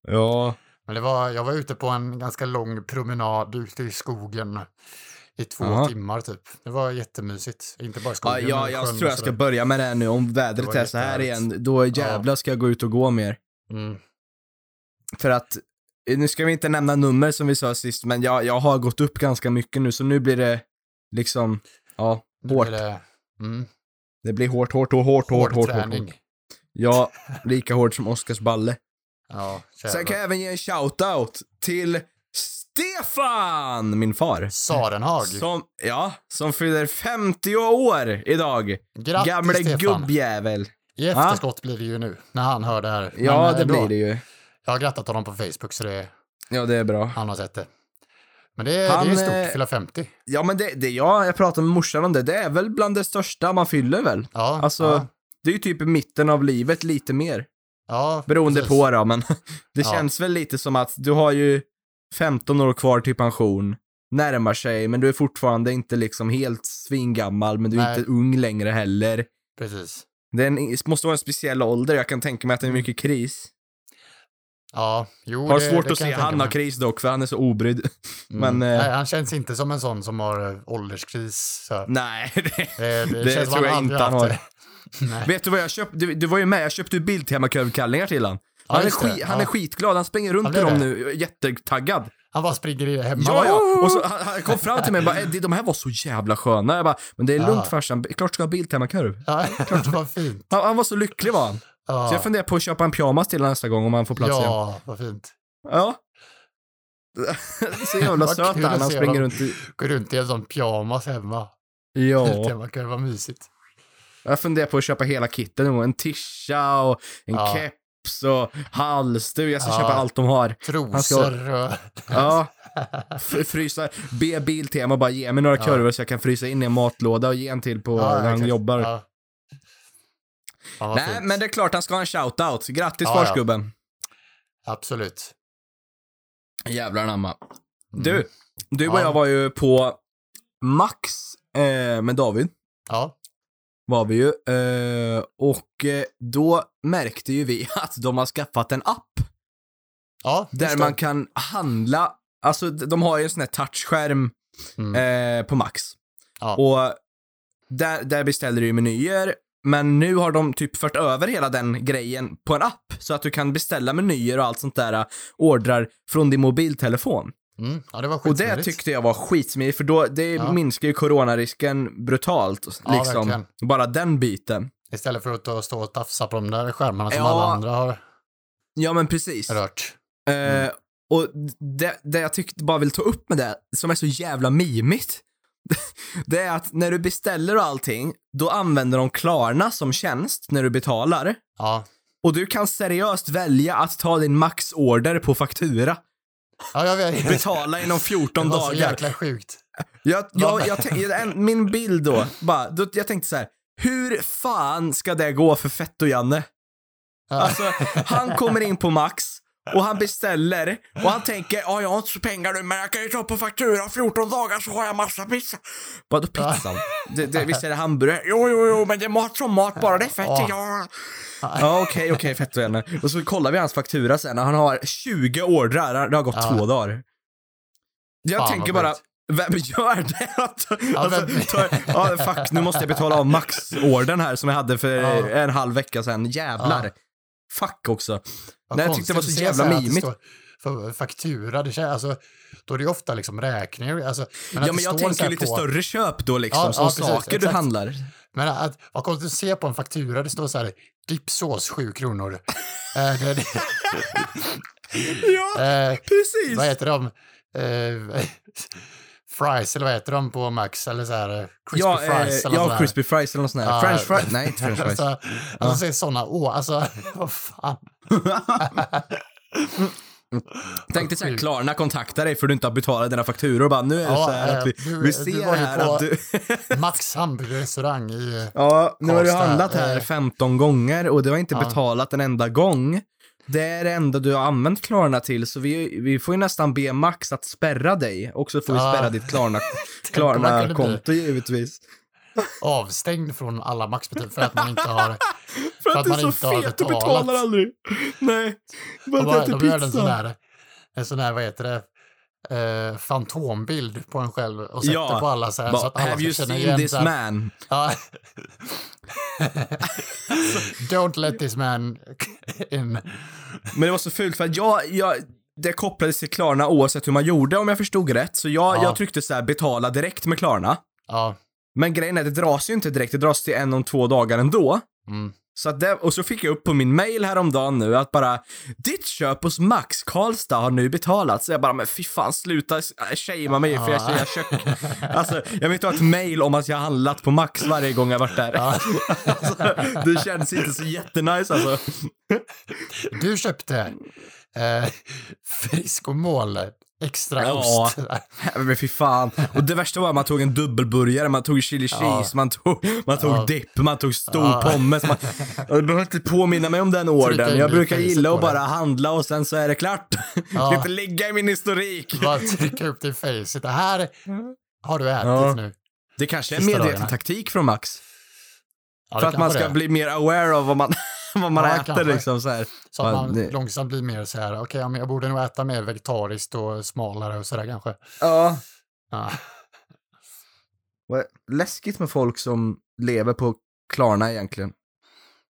Ja. Men det var, jag var ute på en ganska lång promenad ute i skogen i två Ja. timmar typ. Det var jättemysigt. Inte bara Ja, skogen. ja, men jag tror jag ska börja med det här nu. Om vädret är så här igen, då jävlar ska jag gå ut och gå mer. Mm. För att, eh, nu ska vi inte nämna nummer som vi sa sist, men jag, jag har gått upp ganska mycket nu, så nu blir det liksom, ja, Nu hårt. Det, mm, Det blir hårt, hårt, hårt, hårt, hårt, hårt, hårt, hårt. Ja, lika hårt som Oscars balle. Ja, Sen kan jag även ge en shout-out till Stefan, min far. Sarenhag. Som, ja, som fyller 50 år idag. Grattis Gamle Stefan. gubbjävel. I efterskott blir det ju nu, när han hör det här. Ja, Men, det ändå, blir det ju. Jag har grattat honom på Facebook så det, Ja, det är bra. han har sett det. Men det, Han, det är stort, eh, fylla 50. Ja, men det, det jag, jag pratade med morsan om det, det är väl bland det största man fyller väl? Ja, Alltså, ja, det är ju typ i mitten av livet, lite mer. Ja, Beroende precis. på då, men det Ja. känns väl lite som att du har ju 15 år kvar till pension, närmar sig, men du är fortfarande inte liksom helt svingammal, men du är Nej. inte ung längre heller. Precis. Det en, måste vara en speciell ålder, jag kan tänka mig att det är mycket kris. Ja, jo, Har det, svårt det att se han ha mig. kris dock, för han är så obrydd. Mm. men, eh, Nej, han känns inte som en sån som har eh, ålderskris. Så. Nej, det, Det, det, Det som tror jag inte han har. Nej. Vet du vad jag köpte? Du, du var ju med, jag köpte ju Biltema-kurvkallingar till han. Ja, Han, är, skit, han Ja. är skitglad, han springer runt i dem nu, jättetaggad. Han bara springer i hemma. Ja, ja. Och så, han, han kom fram till mig och bara, Eddie, de här var så jävla sköna. Jag bara, men det är lugnt Ja. farsan, klart ska ha Biltema-kurv. Ja, fint. Han, han var så lycklig var han. Ja, Så jag funderar på att köpa en pyjamas till nästa gång om han får plats igen. ja vad fint. Ja. så jävla Vad söt han, han springer runt i... Gå runt i en sån pyjamas hemma. Ja. Kan vara mysigt. Jag funderar på att köpa hela kitten nu. En tisha och en Ja. keps och halsduk. Jag ska Ja. köpa allt de har. Trosor och... Ja. Frysa. Be Biltema bara ge mig några Ja. kurvor så jag kan frysa in i en matlåda och ge en till på när han jobbar. Ja. Ja, Nej, fint. men det är klart han ska ha en shoutout. Grattis Ja, ja. farsgubben. Absolut. Jävlar anamma. Mm. Du, du och Ja. jag var ju på Max eh, med David. Ja. Var vi ju. Eh, och eh, då märkte ju vi att de har skaffat en app. Ja, Där man kan handla, alltså de har ju en sån här touchskärm Mm. eh, på Max. Ja. Och där, där beställer du ju menyer, men nu har de typ fört över hela den grejen på en app. Så att du kan beställa menyer och allt sånt där, äh, ordrar från din mobiltelefon. Mm. Ja, det Och det tyckte jag var skitsmidigt, för då, det Ja. minskar ju coronarisken brutalt. Ja, liksom. verkligen. Bara den biten. Istället för att stå och tafsa på de där skärmarna som Ja. alla andra har Ja, men precis. rört. Eh, och det, det jag tyckte bara vill ta upp med det, som är så jävla mimigt, det är att när du beställer och allting, då använder de Klarna som tjänst när du betalar. Ja. Och du kan seriöst välja att ta din maxorder på faktura. Ja, jag vet. Betala inom 14 det var så dagar. jäkla sjukt. Jag, jag, jag, min bild då, bara, då, jag tänkte så här. hur fan ska det gå för Fetto-Janne? Ja. Alltså, han kommer in på Max och han beställer och han tänker, ja jag har inte så pengar nu men jag kan ju ta på faktura 14 dagar så har jag massa pizza. Vadå pizzan? Det, det, visst är det hamburgare? Jo, jo, jo, men det är mat som mat bara, det är fett. Ja. Ja, ja okej, okej, fett och gärna. Och så kollar vi hans faktura sen han har 20 ordrar, det har gått Ja. två dagar. Jag Fan, tänker bara, vem gör det? Alltså, ta, ja, fuck, nu måste jag betala av maxordern här som jag hade för Ja. en halv vecka sedan. Jävlar. Ja. Fuck också. Vad Nej, jag tyckte det var så jävla mimigt. För faktura, det känns, alltså, då är det ju ofta liksom räkningar. Alltså, men Ja, men jag tänker lite på, större köp då liksom, Ja, som ja, precis, saker du exakt. handlar. Men att, vad konstigt att se på en faktura, det står så här, dipsås 7 kronor. Eh, Ja, eh, precis. vad heter de? Eh, fries, eller vad heter de på Max? Eller så här, eh, crispy Ja, fries? eh, eller ja sådär. crispy fries eller något sånt där. Ja, French fries? Nej, inte french fries. Alltså, alltså se sådana, åh, alltså, vad fan. Tänk dig såhär. Klarna kontaktar dig för du inte har betalat dina fakturor och bara nu är det Ja, så här att vi, eh, du- vi du ser var ju här på- att du... Max hamburgerrestaurang i... Ja, nu har du handlat här eh. 15 gånger och du har inte Ja. betalat en enda gång. Det är det enda du har använt Klarna till, så vi, vi får ju nästan be Max att spärra dig. Och så får vi Ja. spärra ditt Klarna, Klarna-konto givetvis. Avstängd från alla Maxbutiker för att man inte har... För att att, du man är så inte har fet, du betalat. betalar aldrig. Nej, bara De, att äta de gör en sån här, en sån här, vad heter det, eh, fantombild på en själv och sätter Ja, på alla så här så Bara, att alla Have you seen this så här, man? Ja. Don't let this man in. Men det var så fult för att jag, jag det kopplades till Klarna oavsett hur man gjorde om jag förstod rätt. Så jag, Ja. jag tryckte så här betala direkt med Klarna. Ja. Men grejen är, det dras ju inte direkt, det dras till en om två dagar ändå. Mm. Så att det, och så fick jag upp på min mail häromdagen nu att bara Ditt köp hos Max Karlstad har nu betalats. Så jag bara, men fy fan sluta äh, shamea mig för jag Ja. jag kök. Alltså, jag vill inte ha ett mail om att jag har handlat på Max varje gång jag varit där. Alltså, det känns inte så jättenice alltså. Du köpte eh, Friskomål, extra Ja. ost. Men fy fan. Och det värsta var att man tog en dubbelburgare, man tog chili cheese, Ja. man tog, man tog Ja. dipp, man tog stor Ja. pommes. Man, jag behöver inte påminna mig om den orden. Jag det brukar gilla att bara det. handla och sen så är det klart. Ja. Ska inte ligga i min historik. Bara trycka upp det i facet. Det här har du ätit Ja. nu. Det kanske är en medveten taktik från Max. För det att man ska det bli mer aware av vad man, vad man Ja, äter kanske. liksom så här. Så att man det- långsamt blir mer så här, okej, men jag borde nog äta mer vegetariskt och smalare och sådär kanske. Ja. Ja. Läskigt med folk som lever på Klarna egentligen,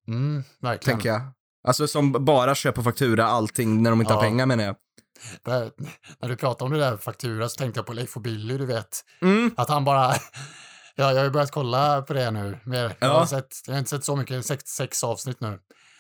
Mm, verkligen. tänker jag. Alltså som bara köper faktura, allting, när de inte har Ja. pengar menar jag. Det- När du pratade om det där faktura så tänkte jag på Leif och Billy, du vet. Mm. Att han bara... Ja, jag har ju börjat kolla på det nu. Mer. Jag, Ja. har sett, jag har inte sett så mycket, sex, sex avsnitt nu.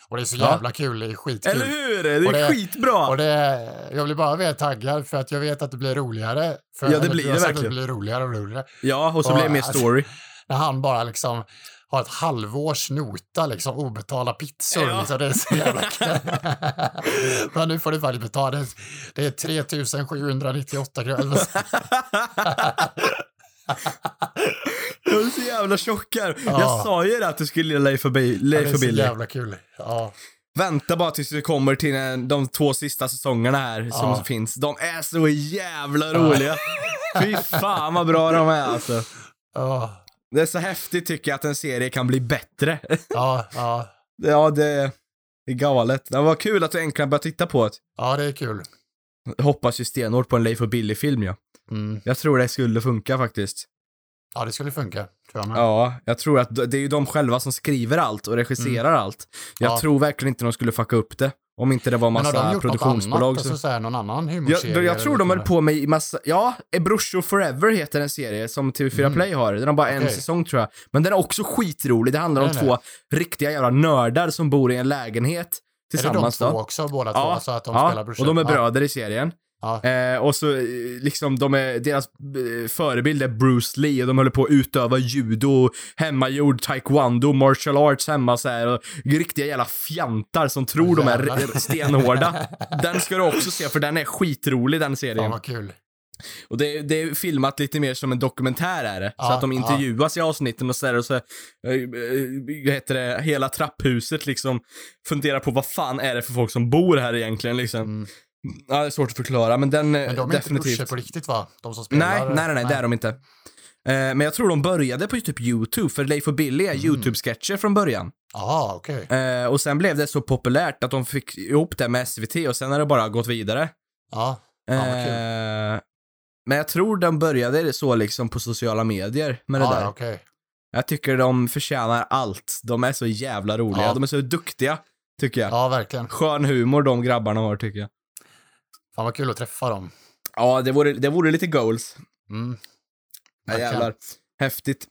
Och det är så Ja. jävla kul, det är skitkul. Eller hur? Det är Och det- skitbra! Och det, jag blir bara mer taggad för att jag vet att det blir roligare. För, Ja, det blir det verkligen. Det blir roligare och roligare. Ja, och så Och, blir det mer alltså- story. När han bara liksom har ett halvårs nota, liksom obetalda pizzor. Ja. Liksom, det är så jävla kul. Men nu får du faktiskt betala. Det Det är 3798 kronor. De är så jävla tjockar. Ja. Jag sa ju det att du skulle gilla Leif och Bi- Ja, det är så jävla kul. Ja. Vänta bara tills vi kommer till de två sista säsongerna här som Ja. finns. De är så jävla roliga. Fy fan vad bra de är alltså. Ja, Det är så häftigt tycker jag att en serie kan bli bättre. ja, ja. ja, det är galet. Det var kul att du äntligen började titta på det. ja, det är kul. Jag hoppas ju stenhårt på en Leif och Billy-film ja. Mm. Jag tror det skulle funka faktiskt. Ja, det skulle funka. Tror jag med. Ja, jag tror att det är ju de själva som skriver allt och regisserar allt. Jag Mm. Ja. tror verkligen inte de skulle fucka upp det. Om inte det var Men har de massa gjort något produktionsbolag. annat? som- Alltså så någon annan Jag, humorserie? jag tror de höll på med i massa, ja, Brorsor Forever heter en serie som TV4 Mm. Play har. Den har bara en säsong tror jag. Men den är också skitrolig. Det handlar om Den är två riktiga jävla nördar som bor i en lägenhet Är det de tillsammans två då. också, båda två? Ja, Alltså att de ja, spelar brorsor? och de är bröder i serien. Ja. Eh, och så eh, liksom, de är, deras eh, förebild är Bruce Lee och de håller på att utöva judo, hemmagjord taekwondo, martial arts hemma så här, och riktiga jävla fjantar som tror de är Jävlar. stenhårda. Den ska du också se för den är skitrolig den serien. Fan vad kul. Och det, är- det är filmat lite mer som en dokumentär är det. så Ja, att de intervjuas i avsnitten och så där och så, vad heter det, hela trapphuset liksom funderar på vad fan är det för folk som bor här egentligen liksom. Mm. Ja, det är svårt att förklara men den Men de är definitivt. inte på riktigt va? De som spelar? nej, nej, nej, nej, det är de inte. Eh, men jag tror de började på typ YouTube, för Leif och Billy är Mm. YouTube-sketcher från början. Jaha, okej. Eh, och sen blev det så populärt att de fick ihop det med SVT och sen har det bara gått vidare. Ja, kul. Eh, men jag tror de började så liksom på sociala medier med det ja, där. okej. Jag tycker de förtjänar allt. De är så jävla roliga. Ja. De är så duktiga, tycker jag. Ja, verkligen. Skön humor de grabbarna har, tycker jag. Fan vad kul att träffa dem. Ja, det vore, det vore lite goals. Mm. Ja, jävlar. Häftigt.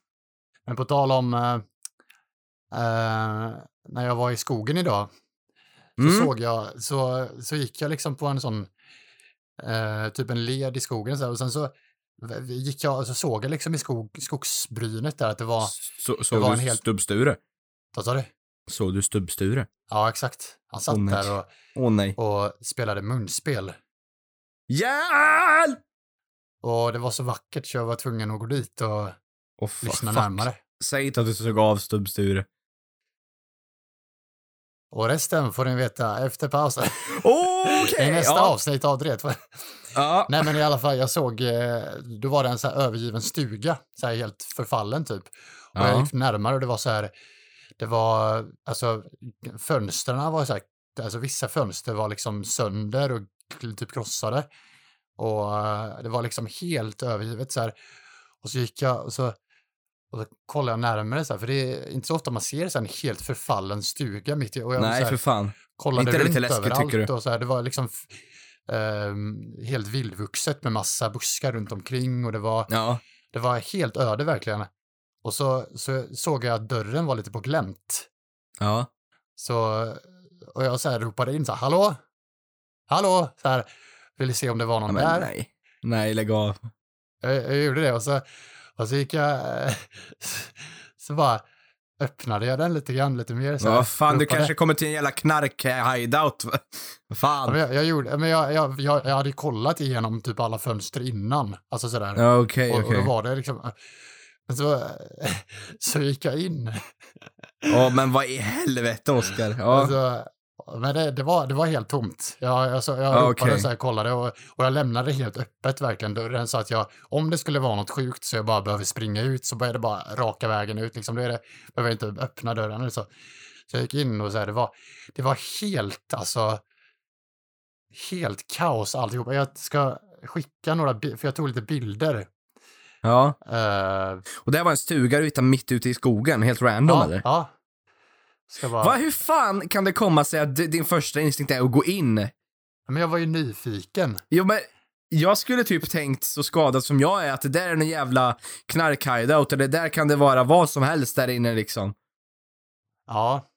Men på tal om eh, eh, när jag var i skogen idag så Mm. såg jag, så, så gick jag liksom på en sån, eh, typ en led i skogen så här, och sen så gick jag, så såg jag liksom i skog, skogsbrynet där att det var, Så, såg det var du en helt- Stubbsture? vad sa du? Såg du Stubbsture? Ja, exakt. Han satt nej. där och, nej. och spelade munspel. Hjälp! Och det var så vackert så jag var tvungen att gå dit och Åh, fuck, lyssna fuck. närmare. Säg inte att du såg av Stubbsture. Och resten får ni veta efter pausen. Okej! I nästa ja. avsnitt av Dret. Ja. Nej men i alla fall, jag såg, eh, då var det en så här övergiven stuga, så här helt förfallen typ. Och Ja. jag gick närmare och det var så här, det var, alltså fönstren var så här, alltså vissa fönster var liksom sönder och typ krossade. Och eh, det var liksom helt övergivet så här. Och så gick jag och så, och så kollade jag närmare så här, för det är inte så ofta man ser så här en helt förfallen stuga mitt i. Och jag var så Nej, här, för fan. kollade Inte runt lite läskigt, överallt tycker du? och så här, det var liksom ehm, helt vildvuxet med massa buskar runt omkring och det var, Ja. det var helt öde verkligen. Och så, så såg jag att dörren var lite på glänt. Ja. Så, och jag så här ropade in så här, hallå? Hallå? Så här, ville se om det var ja någon men där. nej. Nej, lägg av. Jag, jag gjorde det och så, och så gick jag, så bara öppnade jag den lite grann, lite mer. Så Vad fan, du kanske kommer till en jävla knark-hideout. Ja, fan. jag, jag, gjorde, men jag, jag, jag, jag hade kollat igenom typ alla fönster innan. Alltså sådär. Ja, okej, och, och då var det liksom... Så, så gick jag in. Ja, men vad i helvete, Oskar. Ja. Alltså, men det, det, var, det var helt tomt. Jag, jag, så, jag Ja, ropade okej. så här, kollade och, och jag lämnade helt öppet verkligen dörren så att jag, om det skulle vara något sjukt så jag bara behöver springa ut så började det bara raka vägen ut. Liksom, det är det, behöver jag inte öppna dörren eller så. Så jag gick in och så här, det var, det var helt, alltså, helt kaos alltihopa. Jag ska skicka några, för jag tog lite bilder. ja. Eh, Och det här var en stuga du hittade mitt ute i skogen, helt random ja, eller? ja. Ska bara, Va, hur fan kan det komma sig att din första instinkt är att gå in? Men jag var ju nyfiken. Jo, men jag skulle typ tänkt, så skadad som jag är, att det där är en jävla knark-hideout, eller där kan det vara vad som helst där inne liksom. Ja,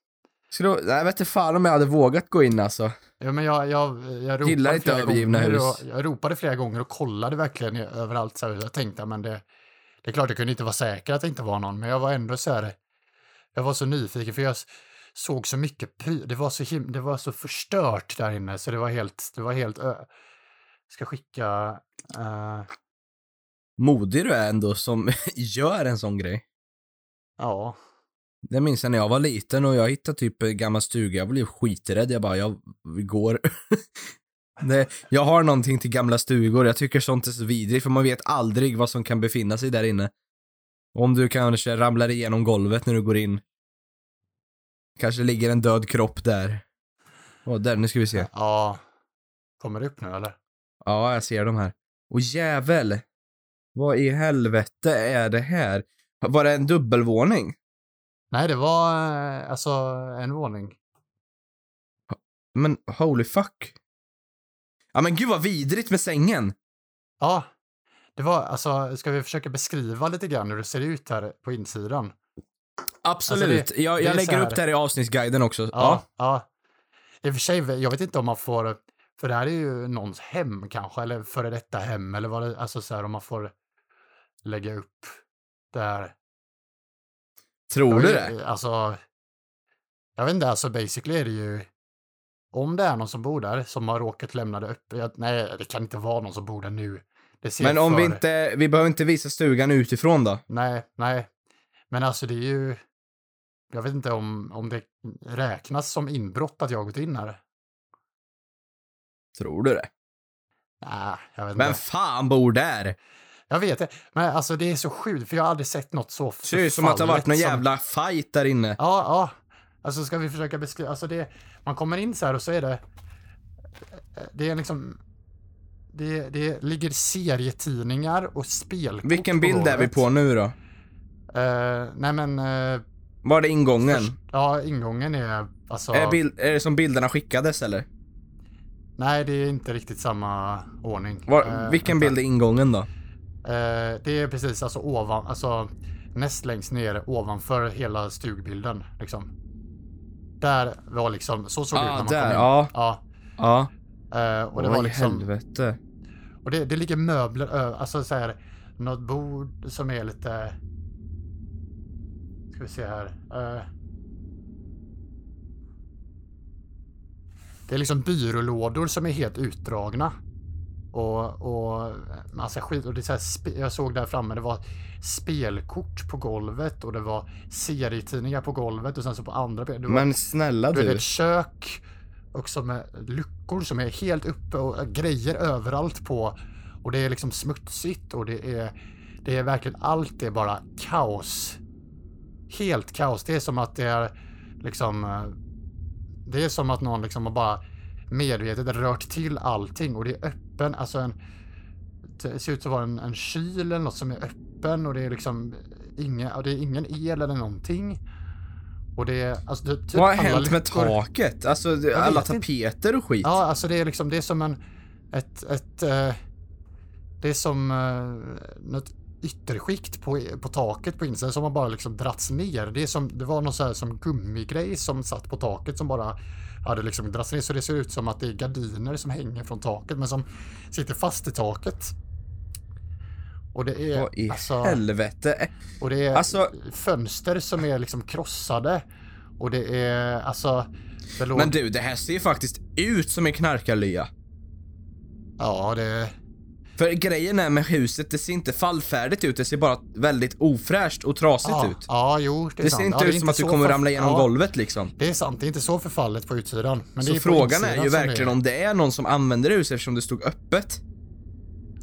då, jag vet inte fan om jag hade vågat gå in alltså. Ja, men jag, jag, jag ropade Gillar inte övergivna hus. och, jag ropade flera gånger och kollade verkligen överallt. Så här, jag tänkte, men det, det är klart jag kunde inte vara säker att det inte var någon, men jag var ändå så här, jag var så nyfiken för jag såg så mycket, pry- det var så, him- det var så förstört där inne så det var helt, det var helt, ö- ska skicka, eh, Modig du är ändå som gör en sån grej. ja, Det minns jag när jag var liten och jag hittade typ en gammal stuga. Jag blev skiträdd. Jag bara, jag går. det, jag har någonting till gamla stugor. Jag tycker sånt är så vidrigt för man vet aldrig vad som kan befinna sig där inne. Om du kanske ramlar igenom golvet när du går in. Kanske ligger en död kropp där. Åh, där, nu ska vi se. ja, kommer det upp nu eller? Ja, jag ser de här. Och jävel! Vad i helvete är det här? Var det en dubbelvåning? Nej, det var eh, alltså en våning. Men holy fuck. Ja men gud vad vidrigt med sängen. Ja, det var, alltså, ska vi försöka beskriva lite grann hur det ser ut här på insidan? Absolut. Alltså, det- jag det jag lägger här- upp det här i avsnittsguiden också. Ja. Ja, ja. I och för sig, jag vet inte om man får, för det här är ju någons hem kanske, eller före detta hem, eller vad det, alltså så här om man får lägga upp där. Tror du det? Alltså, jag vet inte, alltså basically är det ju, om det är någon som bor där som har råkat lämna det öppet, nej, det kan inte vara någon som bor där nu. Men om för, vi inte, vi behöver inte visa stugan utifrån då? Nej, nej. Men alltså det är ju, jag vet inte om, om det räknas som inbrott att jag har gått in här. Tror du det? Nej, jag vet Vem inte. fan bor där? Jag vet det. Men alltså det är så sjukt, för jag har aldrig sett något så Det ser ut som att det har varit någon som- jävla fight där inne. Ja, ja. Alltså ska vi försöka beskriva, alltså det, man kommer in så här och så är det, det är liksom, det, det ligger serietidningar och spelkort Vilken bild är vi på nu då? Eh, nej men, uh, Var det ingången? ja ingången är, alltså, Är, bild, är det som bilderna skickades eller? nej det är inte riktigt samma ordning. Var, Eh, vilken vänta. bild är ingången då? Det är precis alltså ovan, alltså näst längst ner ovanför hela stugbilden liksom. Där var liksom, så såg det ut när Ah, man där, kom in. ja. Ja. Ja. Eh, och det Oj, var liksom, helvete. och det, det ligger möbler över, alltså så här, något bord som är lite, ska vi se här. eh, det är liksom byrålådor som är helt utdragna. Och, och massa skit. Och det är så här, jag såg där framme, det var spelkort på golvet och det var serietidningar på golvet och sen så på andra. Det var, Men snälla du vet, du. ett kök också med luckor som är helt uppe och grejer överallt på. Och det är liksom smutsigt och det är, det är verkligen allt är bara kaos. Helt kaos. Det är som att det är liksom, eh, det är som att någon liksom har bara medvetet rört till allting och det är öppen, alltså en, det ser ut som att vara en, en kyl eller något som är öppen och det är liksom inga, och det är ingen el eller någonting. Och det är, alltså det, typ Vad har hänt med luckor- taket? Alltså det- alla inte. tapeter och skit. Ja, alltså det är liksom, det är som en, ett, ett, eh, det är som eh, något ytterskikt på, på taket på insidan som har bara liksom dratts ner. Det är som, det var någon så här som gummigrej som satt på taket som bara hade liksom dratts ner så det ser ut som att det är gardiner som hänger från taket men som sitter fast i taket. Och det är, Vad i alltså, helvete? och det är Alltså- fönster som är liksom krossade. Och det är, alltså, det låg, Men du, det här ser ju faktiskt ut som en knarkarlya. ja det För grejen är med huset, det ser inte fallfärdigt ut, det ser bara väldigt ofräscht och trasigt Ja, ut. ja, jo, det är Det sant. ser inte ja, ut som att du kommer ramla igenom ja, golvet liksom. Det är sant, det är inte så förfallet på utsidan. Men det Så frågan är ju verkligen är. om det är någon som använder huset eftersom det stod öppet.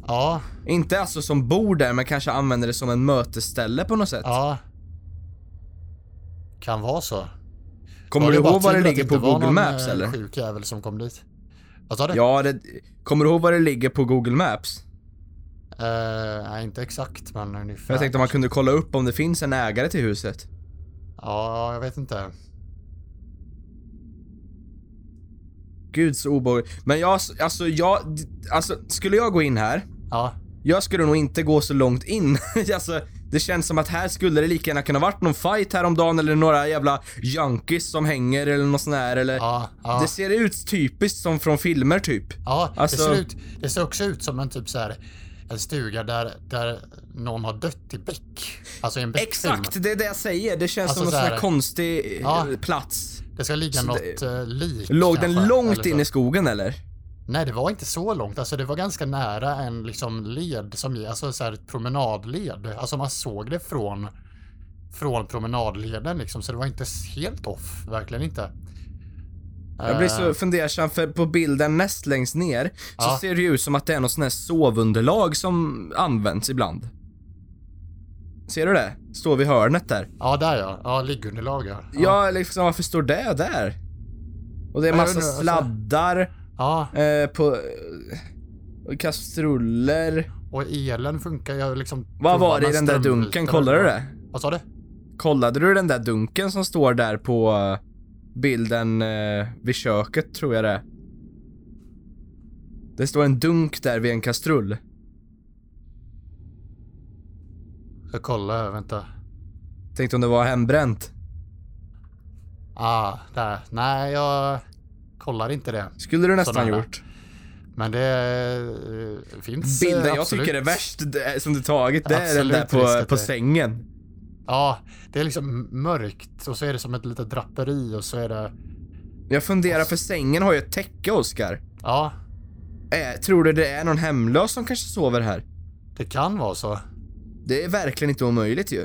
Ja, Inte alltså som bor där, men kanske använder det som en mötesställe på något sätt. ja. Kan vara så. Kommer Var du ihåg vad det ligger på var Google någon, Maps eh, eller? sjuk jävel som kom dit. Vad sa du? Ja, det... Kommer du ihåg vad det ligger på Google Maps? Eh, nej, inte exakt, men ungefär. Jag tänkte om man kunde kolla upp om det finns en ägare till huset. Ja, jag vet inte. Gud så obehagligt. Men jag, alltså jag, alltså skulle jag gå in här, Ja, jag skulle nog inte gå så långt in. alltså, det känns som att här skulle det lika gärna kunna varit någon fight häromdagen eller några jävla junkies som hänger eller något sånt här eller... ja, ja. Det ser ut typiskt som från filmer typ. Ja, Alltså- det, ser ut, det ser också ut som en typ så här en stuga där, där någon har dött i bäck. Alltså i en bäckfilm. Exakt, det är det jag säger. Det känns Alltså som en så sån här- konstig Ja. eh, plats. Det ska ligga Så något det- eh, lik. Låg kanske, den långt eller så. in i skogen eller? Nej, det var inte så långt. Alltså det var ganska nära en liksom led som, alltså så här ett promenadled. Alltså man såg det från, från promenadleden liksom. Så det var inte helt off, verkligen inte. Jag blir så Eh, fundersam för på bilden näst längst ner så Ja. ser det ju ut som att det är något sånt här sovunderlag som används ibland. Ser du det? Står vid hörnet där. Ja, där ja. Ja, liggunderlag ja. Ja, liksom varför står det där? Och det är massa undrar, alltså- sladdar Ja, eh, på... Eh, kastruller. och elen funkar ju liksom. Vad var det i den där dunken? Kollade du det? Vad sa du? Kollade du den där dunken som står där på eh, bilden eh, vid köket, tror jag det är. Det står en dunk där vid en kastrull. Jag kollar, vänta. Tänkte om det var hembränt. Ah, där. Nej, jag kollar inte det. Skulle du nästan Sådana. gjort. Men det eh, finns eh, Bilden jag absolut. tycker är värst som du tagit, det är den Absolut där på, på sängen. Ja, det är liksom mörkt och så är det som ett litet draperi och så är det... Jag funderar, för sängen har ju ett täcke, Oskar. Ja, Eh, tror du det är någon hemlös som kanske sover här? det kan vara så. Det är verkligen inte omöjligt ju.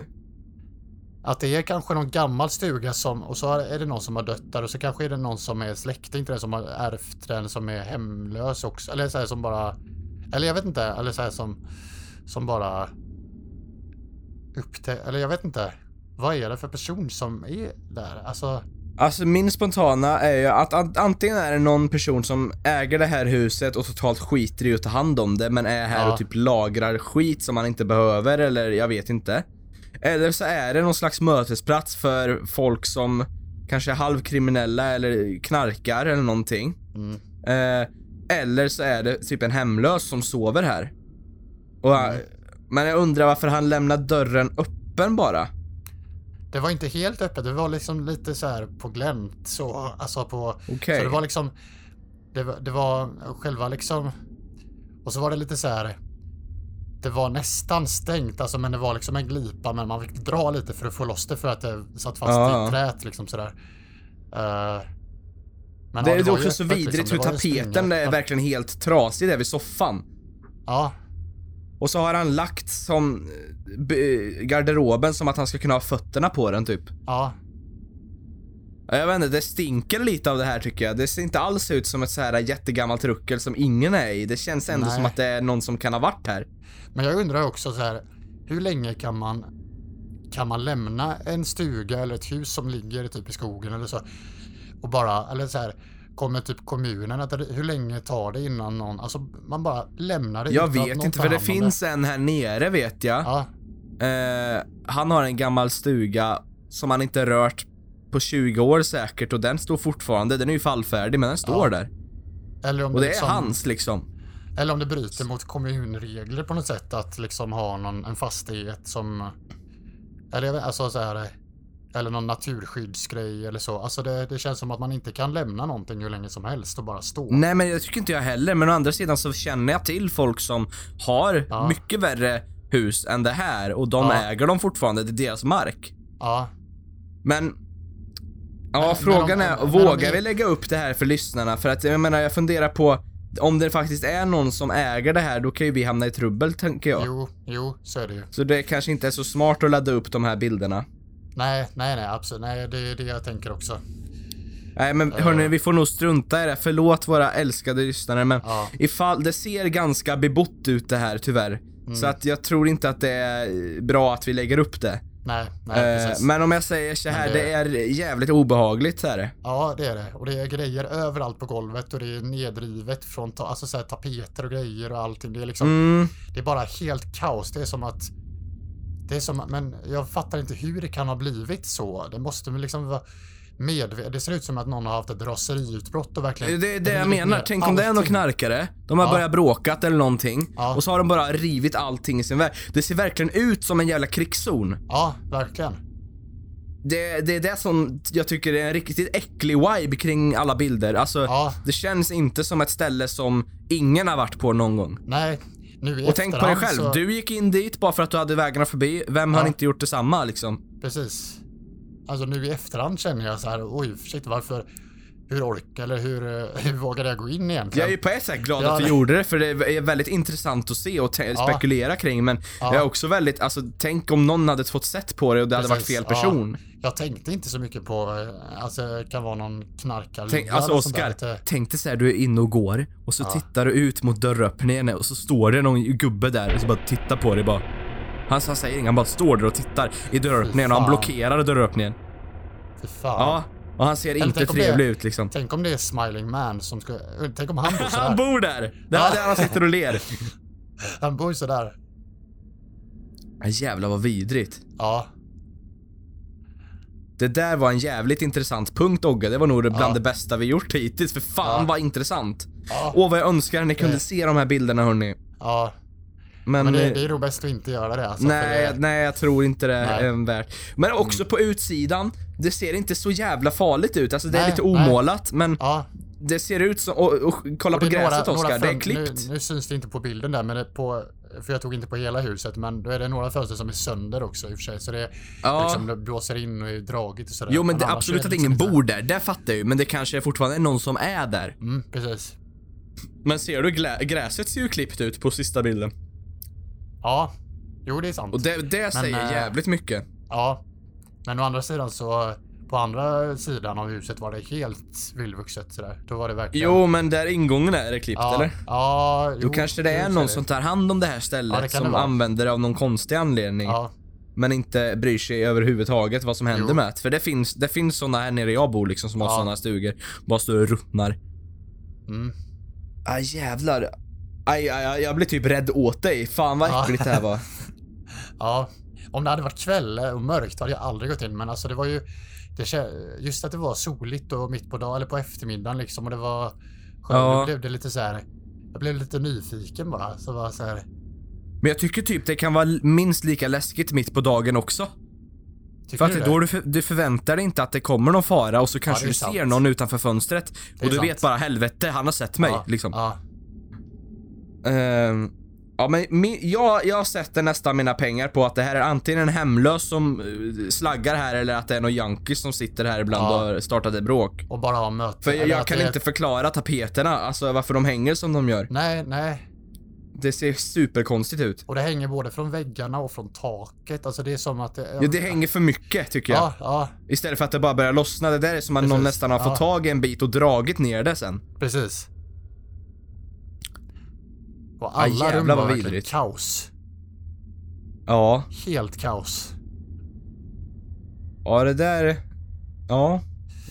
Att det är kanske någon gammal stuga som, och så är det någon som har dött där och så kanske är det någon som är släkting till den som har ärvt den som är hemlös också. Eller så här som bara, eller jag vet inte, eller så här som, som bara upptäcker, eller jag vet inte. Vad är det för person som är där? Alltså, Alltså min spontana är ju att an- antingen är det någon person som äger det här huset och totalt skiter i att ta hand om det men är här Ja. och typ lagrar skit som man inte behöver eller jag vet inte. Eller så är det någon slags mötesplats för folk som kanske är halvkriminella eller knarkar eller någonting. mm, Eh, eller så är det typ en hemlös som sover här. Och, Mm. Men jag undrar varför han lämnar dörren öppen bara. det var inte helt öppet, det var liksom lite så här på glänt så, alltså på, Okej. så det var liksom, det var, det var själva liksom, och så var det lite så här, det var nästan stängt, alltså men det var liksom en glipa men man fick dra lite för att få loss det för att det satt fast Ja. i träet liksom sådär. Uh, men Det ja, är var också ju så öppet, vidrigt liksom. hur Det tapeten är verkligen helt trasig där vid soffan. Ja, Och så har han lagt som eh, garderoben som att han ska kunna ha fötterna på den typ. Ja, Jag vet inte, det stinker lite av det här tycker jag. Det ser inte alls ut som ett så här jättegammalt ruckel som ingen är i. Det känns ändå Nej. som att det är någon som kan ha varit här. Men jag undrar också så här, hur länge kan man kan man lämna en stuga eller ett hus som ligger typ i skogen eller så och bara, eller så här, kommer typ kommunen att hur länge tar det innan någon, alltså man bara lämnar det Jag vet inte, för det finns en här nere vet jag. Ja, Eh, han har en gammal stuga som han inte rört på 20 år säkert och den står fortfarande, den är ju fallfärdig men den står Ja. där. eller om Och det är liksom- hans liksom. Eller om det bryter mot kommunregler på något sätt att liksom ha någon, en fastighet som, eller jag alltså så här, eller någon naturskyddsgrej eller så. Alltså det, det känns som att man inte kan lämna någonting hur länge som helst och bara stå. Nej men det tycker inte jag heller, men å andra sidan så känner jag till folk som har Ja. mycket värre hus än det här och de Ja. äger dem fortfarande, det är deras mark. Ja, Men... Ja, frågan är, vågar vi- vi lägga upp det här för lyssnarna? För att jag menar, jag funderar på om det faktiskt är någon som äger det här, då kan ju vi hamna i trubbel, tänker jag. jo, jo, så är det ju. Så det kanske inte är så smart att ladda upp de här bilderna. Nej, nej, nej, absolut. Nej, det är det jag tänker också. Nej men hörni, vi får nog strunta i det. Förlåt våra älskade lyssnare men Ja. ifall, det ser ganska bebott ut det här tyvärr. Mm. Så att jag tror inte att det är bra att vi lägger upp det. Nej, nej, Eh, precis. men om jag säger så här, det... det- är jävligt obehagligt så här. Ja, det är det. Och det är grejer överallt på golvet och det är nedrivet från ta- alltså så här, tapeter och grejer och allting. Det är liksom, Mm, det är bara helt kaos. Det är som att det är som, men jag fattar inte hur det kan ha blivit så. Det måste väl liksom vara medvetet. Det ser ut som att någon har haft ett raseriutbrott och verkligen det är det jag menar. Tänk om det är någon allting. knarkare, de har Ja. börjat bråkat eller någonting Ja. och så har de bara rivit allting i sin väg. Det ser verkligen ut som en jävla krigszon. Ja, verkligen. Det, det är det som jag tycker är en riktigt äcklig vibe kring alla bilder. Alltså, Ja. det känns inte som ett ställe som ingen har varit på någon gång. Nej, nu Och tänk på dig själv, så, du gick in dit bara för att du hade vägarna förbi. Vem har Ja. inte gjort detsamma liksom? Precis. Alltså nu i efterhand känner jag så här, oj, shit, varför, hur orkar eller hur, eh, hur vågade jag gå in egentligen? Jag är ju på ett sätt glad Ja, att du gjorde det, för det är väldigt intressant att se och Ja. spekulera kring. Men Ja. jag är också väldigt, alltså tänk om någon hade fått sett på det och det hade varit Precis, fel person. Jag tänkte inte så mycket på, eh, alltså det kan vara någon Tänk, alltså Oskar, tänk dig såhär, du är inne och går och så tittar du ut mot dörröppningen och så står det någon gubbe där och så bara tittar på dig bara. Han, han säger inget, han bara står där och tittar i dörröppningen och han blockerar dörröppningen. Fy fan. Ja, och han ser inte trevlig ut liksom. Tänk om det är Smiling Man som ska, eh, tänk om han bor Han sådär. bor där! Det är där han sitter och ler. han bor sådär. Ja, jävlar vad vidrigt. Ja, Det där var en jävligt intressant punkt Ogge, det var nog bland Ja. det bästa vi gjort hittills, för fan Ja. vad intressant. ja, Åh vad jag önskar ni kunde Det- se de här bilderna hörni. ja. Men, Men det, det är nog bäst att inte göra det alltså. nej, det, nej jag tror inte det Nej. Mm. är värt. Men också på utsidan, det ser inte så jävla farligt ut, alltså det är Nej, lite nej. omålat men Ja, det ser ut som, och, och kolla och på det är gräset Oskar, det är klippt. Nu, nu syns det inte på bilden där, men det är på, för jag tog inte på hela huset, men då är det några fönster som är sönder också i och för sig. Så det, Ja. liksom, det blåser in och är dragigt och sådär. Jo men det, annars absolut är att det ingen liksom inte- bor där, det fattar jag ju, men det kanske fortfarande är någon som är där. Mm, precis. Men ser du, gräset ser ju klippt ut på sista bilden. Ja, jo det är sant. Och det, det säger eh, jävligt mycket. Ja, men å andra sidan så på andra sidan av huset var det helt vildvuxet sådär. Då var det verkligen... Jo, men där ingången är det klippt ja, eller? Ja, Då jo, kanske det är någon som tar hand om det här stället Ja, det det som använder det av någon konstig anledning. Ja, Men inte bryr sig överhuvudtaget vad som händer Jo. med det. För det finns, det finns såna här nere jag bor liksom som har såna stugor. Bara står och ruttnar. mm. Ah jävlar. Aj, aj, aj, jag blir typ rädd åt dig. Fan vad Ja. äckligt det här var. ja. Om det hade varit kväll och mörkt hade jag aldrig gått in, men alltså det var ju det, just att det var soligt och mitt på dagen eller på eftermiddagen liksom och det var. Ja. Blev det lite så här. Jag blev lite nyfiken bara. Så var så här. Men jag tycker typ det kan vara minst lika läskigt mitt på dagen också. Tycker För att du det då du, för, du förväntar dig inte att det kommer någon fara och så kanske är du sant. ser någon utanför fönstret. Och du sant. vet bara helvete, han har sett mig ja, liksom. Ja, Ehm, ja men mi, jag, jag sätter nästan mina pengar på att det här är antingen en hemlös som eh, slaggar här eller att det är någon junkies som sitter här ibland Ja. och har startat ett bråk. och bara ha möten. För jag, jag kan det är- inte förklara tapeterna, alltså varför de hänger som de gör. Nej, nej. Det ser superkonstigt ut. Och det hänger både från väggarna och från taket. Alltså det är som att det... Ja, det hänger för mycket tycker jag. Ja, ja, Istället för att det bara börjar lossna. Det där är som att någon Precis. nästan har fått tag i en bit och dragit ner det sen. precis. Och alla jävlar rum var verkligen kaos. Ja. Helt kaos. Ja, det där... Ja.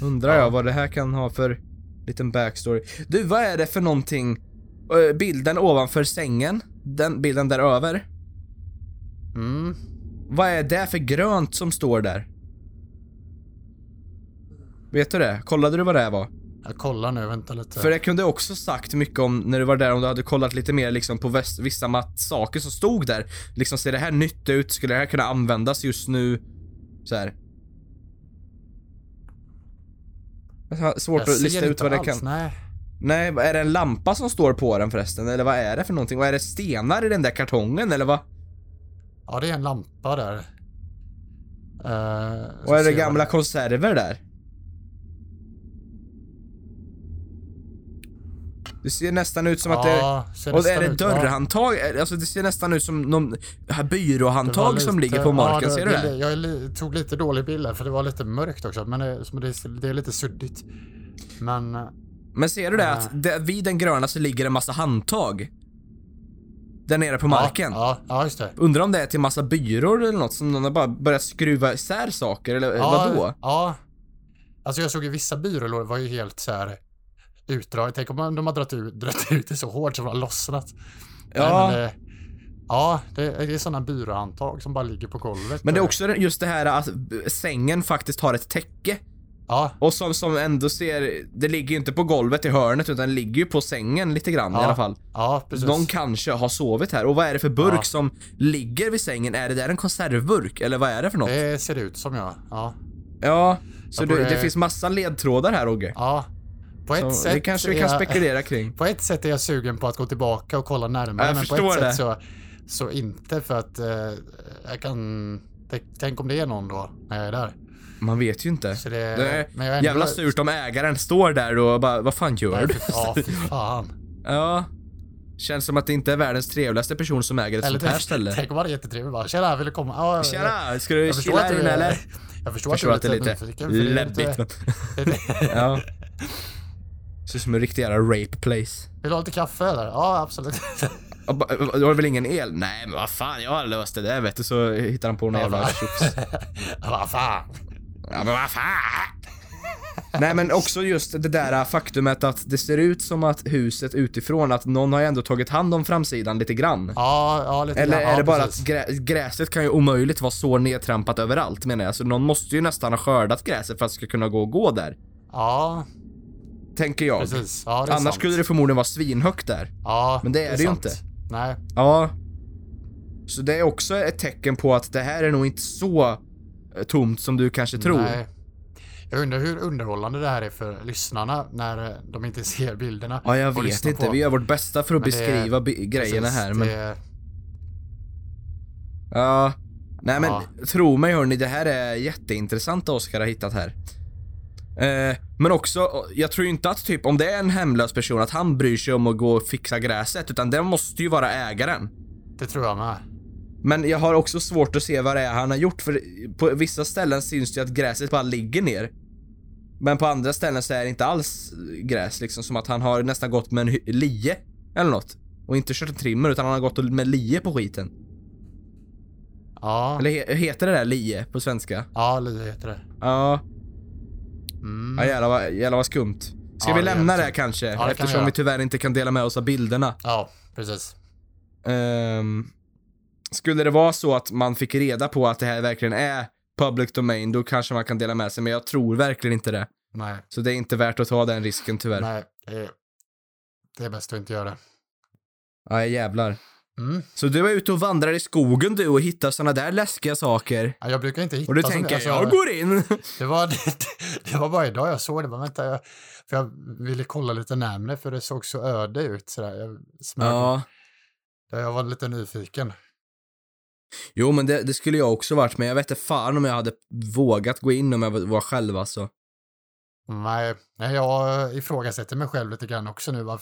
Undrar Ja. jag vad det här kan ha för liten backstory. Du, vad är det för någonting? Eh, Bilden ovanför sängen? Den bilden där över? Mm. Vad är det för grönt som står där? Vet du det? Kollade du vad det här var? Jag kollar nu, vänta lite. För det kunde också sagt mycket om när du var där, om du hade kollat lite mer liksom på väst, vissa saker som stod där. Liksom, ser det här nytt ut? Skulle det här kunna användas just nu? Så här. Svårt jag att lista ut vad det alls, kan... Nej. Nej, är det en lampa som står på den förresten? Eller vad är det för någonting? Och är det stenar i den där kartongen eller vad? Ja, det är en lampa där. Uh, Och är det gamla konserver där? Det ser nästan ut som att det... ja, ser Och är det ut, ja. dörrhandtag? Alltså det ser nästan ut som någon här byråhandtag var som lite- ligger på marken, ja, ser du det? Jag är tog lite dålig bild här för det var lite mörkt också. Men det, som det, är- är lite suddigt. Men eh, Men ser du det Ja. att det, vid den gröna så ligger en massa handtag? Där nere på marken. Ja, ja, ja, just det. Undrar om det är till massa byråer eller något som någon har bara börjat skruva isär saker eller Ja, vadå? Ja. Alltså jag såg ju vissa byrålådor var ju helt så här utdraget. Tänk om de har dragit ut, dragit ut det så hårt så de har lossnat. Ja. Men, eh, ja, det, det är sådana byråhandtag som bara ligger på golvet. Men det är också just det här att sängen faktiskt har ett täcke. Ja, Och som, som ändå ser, det ligger ju inte på golvet i hörnet utan det ligger ju på sängen lite grann i Ja, alla fall. ja precis. Någon kanske har sovit här. Och vad är det för burk Ja. som ligger vid sängen? Är det där en konservburk? Eller vad är det för något? Det ser ut som jag. Ja. Ja, så du, borde- det finns massa ledtrådar här Ogge. ja. På ett Så sätt det kanske vi kan jag- spekulera kring. På ett sätt är jag sugen på att gå tillbaka och kolla närmare. Ja, men på ett det. sätt så, så inte för att eh, jag kan... Tänk, om det är någon då när jag är där. Man vet ju inte. Så det, Det men jag ändå- jävla surt om ägaren står där och bara, vad fan gör Nej, du? Ja, fy fan. Ja. Känns som att det inte är världens trevligaste person som äger ett Eller sånt här tänk, ställe. tänk om han är jättetrevlig bara. Tjena, vill du komma? Ja, Tjena, ska du chilla att här inne eller? Jag förstår, Förstår att är lite för det är läbbigt lite- ja. Ser ut som en riktig jävla rape place. Vill du ha lite kaffe eller? Ja, absolut. Du har väl ingen el? Nej men vad fan, jag har löst det där vet du. Så hittar han på någon jävla tjofs. Vad fan. Ja men vad fan! Nej men också just det där faktumet att det ser ut som att huset utifrån, att någon har ändå tagit hand om framsidan lite grann. Ja, ja lite Eller grann. är ja, det bara precis. att grä gräset kan ju omöjligt vara så nedtrampat överallt menar jag. Så någon måste ju nästan ha skördat gräset för att det ska kunna gå och gå där. Ja, Tänker jag. precis. Ja, det Annars sant. skulle det förmodligen vara svinhögt där. Ja, Men det är det ju sant. inte. Nej. Ja. Så det är också ett tecken på att det här är nog inte så eh, tomt som du kanske tror. Nej. Jag undrar hur underhållande det här är för lyssnarna när eh, de inte ser bilderna. Ja, jag vet inte. på. Vi gör vårt bästa för att Men det- beskriva bi- grejerna Precis, här, men... Det, Ja. Nej men, Ja. tro mig hörni, det här är jätteintressant Oskar har hittat här. Eh, men också, jag tror ju inte att typ om det är en hemlös person att han bryr sig om att gå och fixa gräset, utan det måste ju vara ägaren. det tror jag med. Men jag har också svårt att se vad det är han har gjort, för på vissa ställen syns det ju att gräset bara ligger ner. Men på andra ställen så är det inte alls gräs, liksom som att han har nästan gått med en lie eller något. Och inte kört en trimmer, utan han har gått med lie på skiten. Ja, Eller he- heter det där lie på svenska? ja Li heter det. Ja, Mm. ja jävlar, vad, jävlar vad skumt. Ska Ja, vi det lämna det här kanske? Ja, det kan vi eftersom göra. vi tyvärr inte kan dela med oss av bilderna. Ja, precis. Ehm, skulle det vara så att man fick reda på att det här verkligen är public domain, då kanske man kan dela med sig, men jag tror verkligen inte det. Nej, Så det är inte värt att ta den risken tyvärr. nej. Det är, det är bäst att inte göra det. Nej, jävlar. Mm. Så du är ute och vandrar i skogen du och hittar såna där läskiga saker. Ja, jag brukar inte hitta Och du tänker, alltså, jag går in. Det var, det, det var bara idag jag såg det. Men vänta, jag, för jag ville kolla lite närmre för det såg så öde ut. Sådär. Jag, smög, ja. jag var lite nyfiken. Jo, men det, det skulle jag också varit, men jag vet inte fan om jag hade vågat gå in om jag var själv alltså. Nej, jag ifrågasätter mig själv lite grann också nu.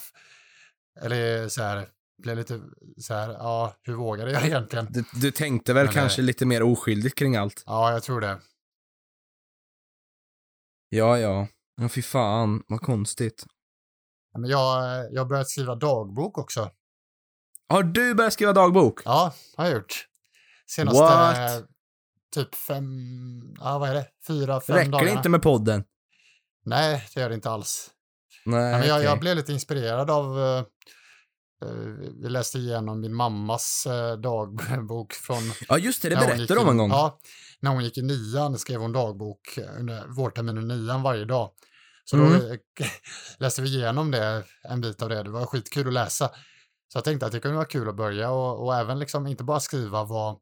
Eller så här, blev lite så här, ja, hur vågade jag egentligen? Du, du tänkte väl Men det- kanske lite mer oskyldigt kring allt? Ja, jag tror det. Ja, ja. Ja, fy fan, vad konstigt. Men jag, jag har börjat skriva dagbok också. Har du börjat skriva dagbok? Ja, har jag gjort. Senaste What? typ fem, ja vad är det, fyra, fem Räcker dagarna. det inte med podden? Nej, det gör det inte alls. Nej, men jag, okej. jag blev lite inspirerad av, eh, eh, vi läste igenom min mammas eh, dagbok från... Ja, just det, det när hon berättade i- en gång. Ja, när hon gick i nian skrev hon dagbok eh, under vårterminen nian varje dag. Så då Mm. eh, läste vi igenom det, en bit av det. Det var skitkul att läsa. Så jag tänkte att det kunde vara kul att börja och, och även liksom inte bara skriva vad,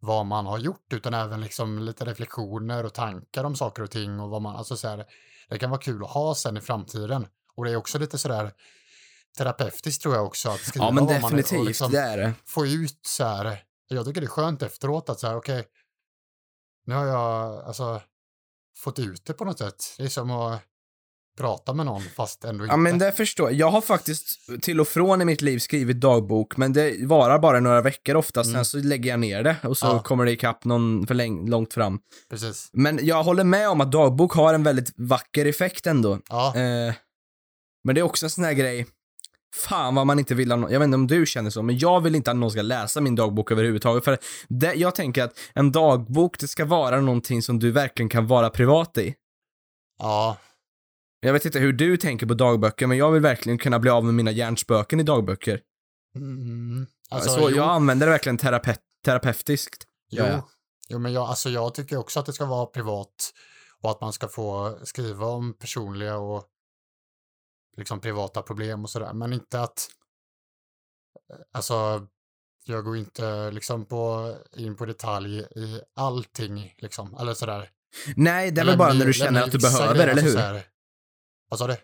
vad man har gjort utan även liksom lite reflektioner och tankar om saker och ting och vad man, alltså så här, det kan vara kul att ha sen i framtiden. Och det är också lite sådär terapeutiskt tror jag också att skriva Ja, men vad man definitivt, liksom det är det. få ut så här, jag tycker det är skönt efteråt att så här, okej, nu har jag alltså fått ut det på något sätt. Det är som att prata med någon fast ändå inte. Ja, men det förstår jag. Jag har faktiskt till och från i mitt liv skrivit dagbok, men det varar bara några veckor ofta, sen Mm. så lägger jag ner det och så Ja. kommer det ikapp någon för läng- långt fram. Precis. Men jag håller med om att dagbok har en väldigt vacker effekt ändå. Ja, Eh, men det är också en sån här grej, fan vad man inte vill att nå- jag vet inte om du känner så, men jag vill inte att någon ska läsa min dagbok överhuvudtaget. För det, jag tänker att en dagbok, det ska vara någonting som du verkligen kan vara privat i. ja, Jag vet inte hur du tänker på dagböcker, men jag vill verkligen kunna bli av med mina hjärnspöken i dagböcker. mm, alltså, så jo, jag använder det verkligen terape terapeutiskt. jo, ja. jo, men jag, alltså, jag tycker också att det ska vara privat och att man ska få skriva om personliga och liksom privata problem och sådär, men inte att alltså jag går inte liksom på, in på detalj i allting liksom, eller sådär. Nej, det är Eller väl bara när du känner att du behöver, eller alltså hur? här- Vad sa du?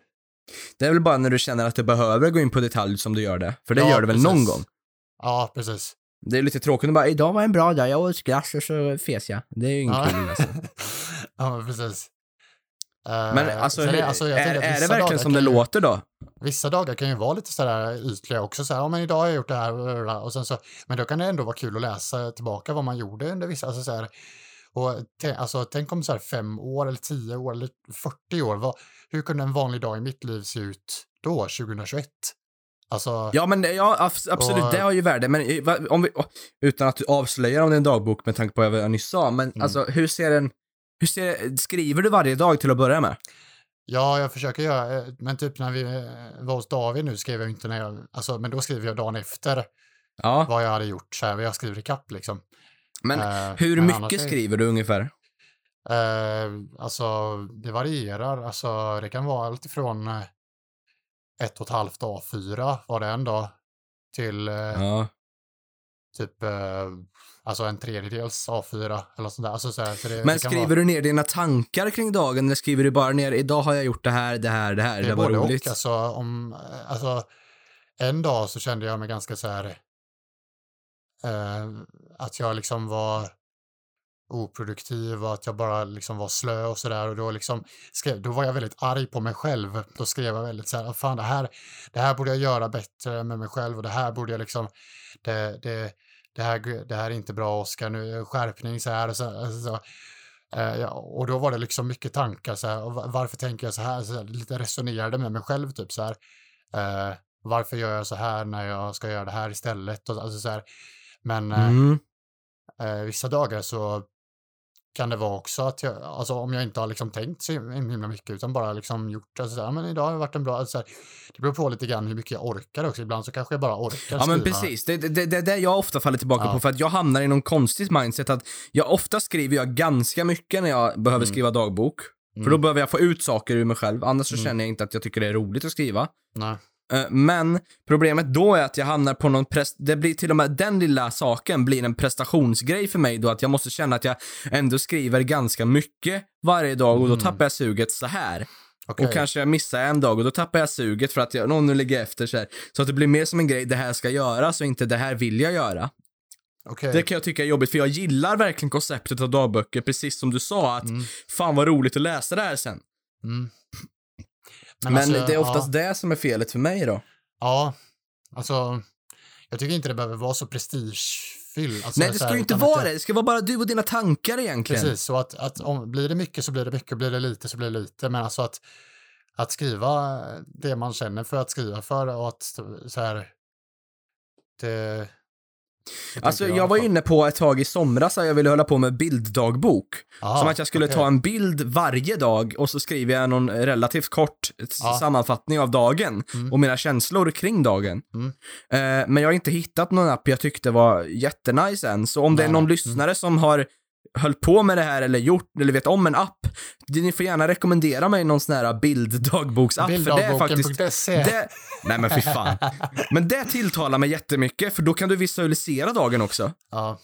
Det är väl bara när du känner att du behöver gå in på detalj som du gör det. För det Ja, gör du väl någon precis. gång? Ja, precis. Det är lite tråkigt att bara, idag var en bra dag, jag åt glass och så fes jag. Det är ju inget Ja. kul alltså. ja, men precis. Eh, Men alltså, sen hur, alltså, är, är det verkligen som det ju- låter då? Vissa dagar kan ju vara lite sådär ytliga också, så här, ja men idag har jag gjort det här och sen så, men då kan det ändå vara kul att läsa tillbaka vad man gjorde under vissa, alltså så här, och alltså, tänk om så här fem år eller tio år eller 40 år, vad, hur kunde en vanlig dag i mitt liv se ut då, 2021? Alltså, Ja, men ja, abs- absolut, Och- det har ju värde. Men eh, om vi, utan att du avslöjar om det är en dagbok med tanke på vad jag nyss sa, men Mm. alltså hur ser en, hur ser, skriver du varje dag till att börja med? Ja, jag försöker göra, eh, men typ när vi eh, var hos David nu skrev jag inte när jag, alltså, men då skriver jag dagen efter Ja, vad jag hade gjort, så här, jag skriver ikapp liksom. men Eh, hur men mycket skriver du ungefär? Eh, alltså, det varierar, alltså det kan vara allt ifrån ett och ett halvt A4 var det en dag till eh, Ja. typ alltså en tredjedels A4 eller sånt där. Alltså, så här, så det, Men det skriver vara, du ner dina tankar kring dagen eller skriver du bara ner idag har jag gjort det här, det här, det här, det det, var roligt? och. Alltså, om, eh, alltså, en dag så kände jag mig ganska så här eh, att jag liksom var oproduktiv och att jag bara liksom var slö och sådär och då liksom skrev, då var jag väldigt arg på mig själv. Då skrev jag väldigt så här, fan det här, det här borde jag göra bättre med mig själv och det här borde jag liksom, det, det, det här, det här är inte bra Oskar, nu skärpning så här och så, alltså, så. Eh, ja, och då var det liksom mycket tankar så här, och va- varför tänker jag så här, så här lite resonerade med mig själv typ så här. Eh, varför gör jag så här när jag ska göra det här istället? Och, alltså, så här. Men eh, Mm. eh, vissa dagar så kan det vara också att jag, alltså om jag inte har liksom tänkt så himla mycket utan bara liksom gjort, alltså, så här, men idag har det varit en bra, alltså, här, det beror på lite grann hur mycket jag orkar också, ibland så kanske jag bara orkar Ja men skriva. precis, det är det, det, det jag ofta faller tillbaka Ja. på för att jag hamnar i någon konstigt mindset att jag ofta skriver jag ganska mycket när jag behöver Mm. skriva dagbok. För Mm. då behöver jag få ut saker ur mig själv, annars så Mm. känner jag inte att jag tycker det är roligt att skriva. Nej. Eh, Men problemet då är att jag hamnar på någon prest... Det blir till och med den lilla saken blir en prestationsgrej för mig då att jag måste känna att jag ändå skriver ganska mycket varje dag och då Mm. tappar jag suget så här. Okej. Och kanske jag missar en dag och då tappar jag suget för att jag, någon nu ligger efter så här. Så att det blir mer som en grej, det här ska göras och inte det här vill jag göra. Okej. Det kan jag tycka är jobbigt för jag gillar verkligen konceptet av dagböcker, precis som du sa att Mm. fan vad roligt att läsa det här sen. Mm. Men, alltså, det är oftast ja, det som är felet för mig då. ja, alltså jag tycker inte det behöver vara så prestigefyllt. Alltså, Nej, det ska ju inte vara det. Det ska vara bara du och dina tankar egentligen. Precis, så att, att om, blir det mycket så blir det mycket, blir det lite så blir det lite. Men alltså att, att skriva det man känner för att skriva för och att så här, det... Alltså jag i var inne på ett tag i somras att jag ville hålla på med bilddagbok. Aha, som att jag skulle okej. ta en bild varje dag och så skriver jag någon relativt kort Ja. sammanfattning av dagen Mm. och mina känslor kring dagen. Mm. Eh, men jag har inte hittat någon app jag tyckte var jättenice än, så om det är Nej, någon nej. lyssnare som har höll på med det här eller gjort, eller vet om en app, ni får gärna rekommendera mig någon sån här bilddagboksapp, för det är faktiskt Bilddagboken.se. det, nej men fy fan. Men det tilltalar mig jättemycket, för då kan du visualisera dagen också. Ja,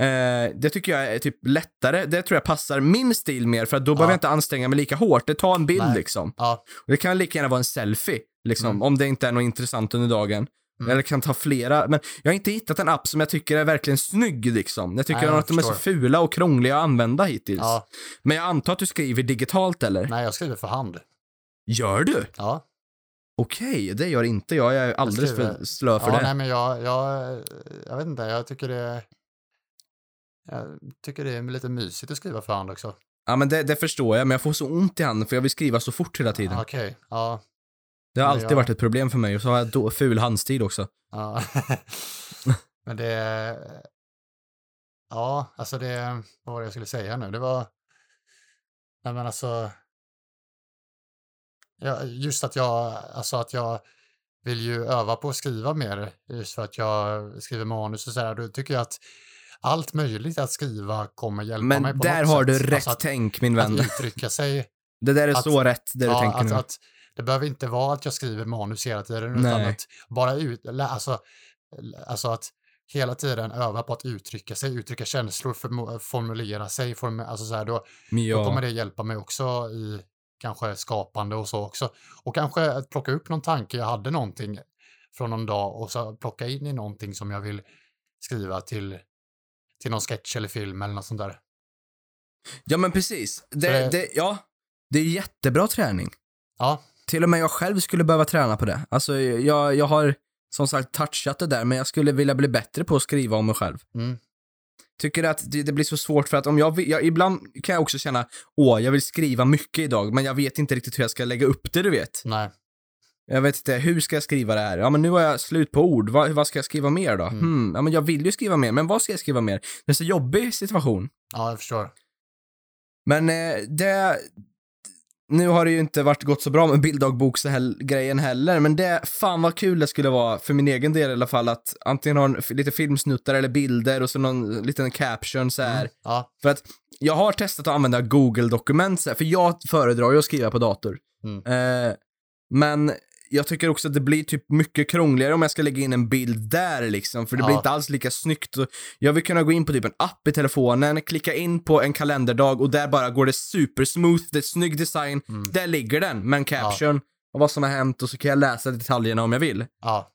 Eh, det tycker jag är typ lättare. Det tror jag passar min stil mer, för att då behöver Ja. jag inte anstränga mig lika hårt. Det tar en bild Nej. liksom. ja, det kan lika gärna vara en selfie, liksom, Mm. om det inte är något intressant under dagen. Mm. Eller kan ta flera, men jag har inte hittat en app som jag tycker är verkligen snygg liksom. Jag tycker Nej, jag att de är så fula och krångliga att använda hittills. ja. Men jag antar att du skriver digitalt eller? Nej, jag skriver för hand. Gör du? Ja, Okej, det gör inte jag. Jag är alldeles för slö för ja det. nej men jag, jag, jag vet inte, jag tycker det jag tycker det är lite mysigt att skriva för hand också. Ja, men det, det förstår jag, men jag får så ont i handen för jag vill skriva så fort hela tiden. Okej, ja. Det har men alltid jag- varit ett problem för mig och så har jag då, ful handstil också. Ja. Men det... Ja, alltså det... Vad var det jag skulle säga nu? Det var... Nej men alltså... Ja, just att jag, alltså att jag vill ju öva på att skriva mer just för att jag skriver manus och sådär. Då tycker jag att allt möjligt att skriva kommer hjälpa mig Men på där något har du sätt. rätt Alltså att, tänk min vän. att uttrycka sig. Det där är att- så rätt, det du ja, tänker att, nu. att det behöver inte vara att jag skriver manus hela tiden utan Nej. att bara ut, alltså, alltså att hela tiden öva på att uttrycka sig, uttrycka känslor, förmo- formulera sig, form, alltså så här, då, Men då kommer ja, det hjälpa mig också i kanske skapande och så också. Och kanske att plocka upp någon tanke, jag hade någonting från någon dag och så plocka in i någonting som jag vill skriva till, till någon sketch eller film eller något sånt där. ja men precis. Det, det- det, ja, det är jättebra träning. Ja, Till och med jag själv skulle behöva träna på det. Alltså, jag, jag har som sagt touchat det där, men jag skulle vilja bli bättre på att skriva om mig själv. mm, Tycker att det, det blir så svårt för att om jag, jag ibland kan jag också känna, åh, jag vill skriva mycket idag, men jag vet inte riktigt hur jag ska lägga upp det, du vet. nej, Jag vet inte, hur ska jag skriva det här? Ja, men nu har jag slut på ord. Vad, vad ska jag skriva mer då? Mm. Hmm, ja, men jag vill ju skriva mer, men vad ska jag skriva mer? Det är så jobbig situation. ja, jag förstår. Men eh, det... Nu har det ju inte varit gått så bra med bilddagboksgrejen heller, men det, fan vad kul det skulle vara, för min egen del i alla fall, att antingen ha en, lite filmsnuttar eller bilder och så någon liten caption så här. Mm, ja, För att jag har testat att använda Google-dokument, så här, för jag föredrar ju att skriva på dator. Mm. Eh, men jag tycker också att det blir typ mycket krångligare om jag ska lägga in en bild där liksom, för det Ja. blir inte alls lika snyggt. Jag vill kunna gå in på typ en app i telefonen, klicka in på en kalenderdag och där bara går det supersmooth, det är snygg design, Mm. där ligger den med en caption och vad som har hänt och så kan jag läsa detaljerna om jag vill. ja,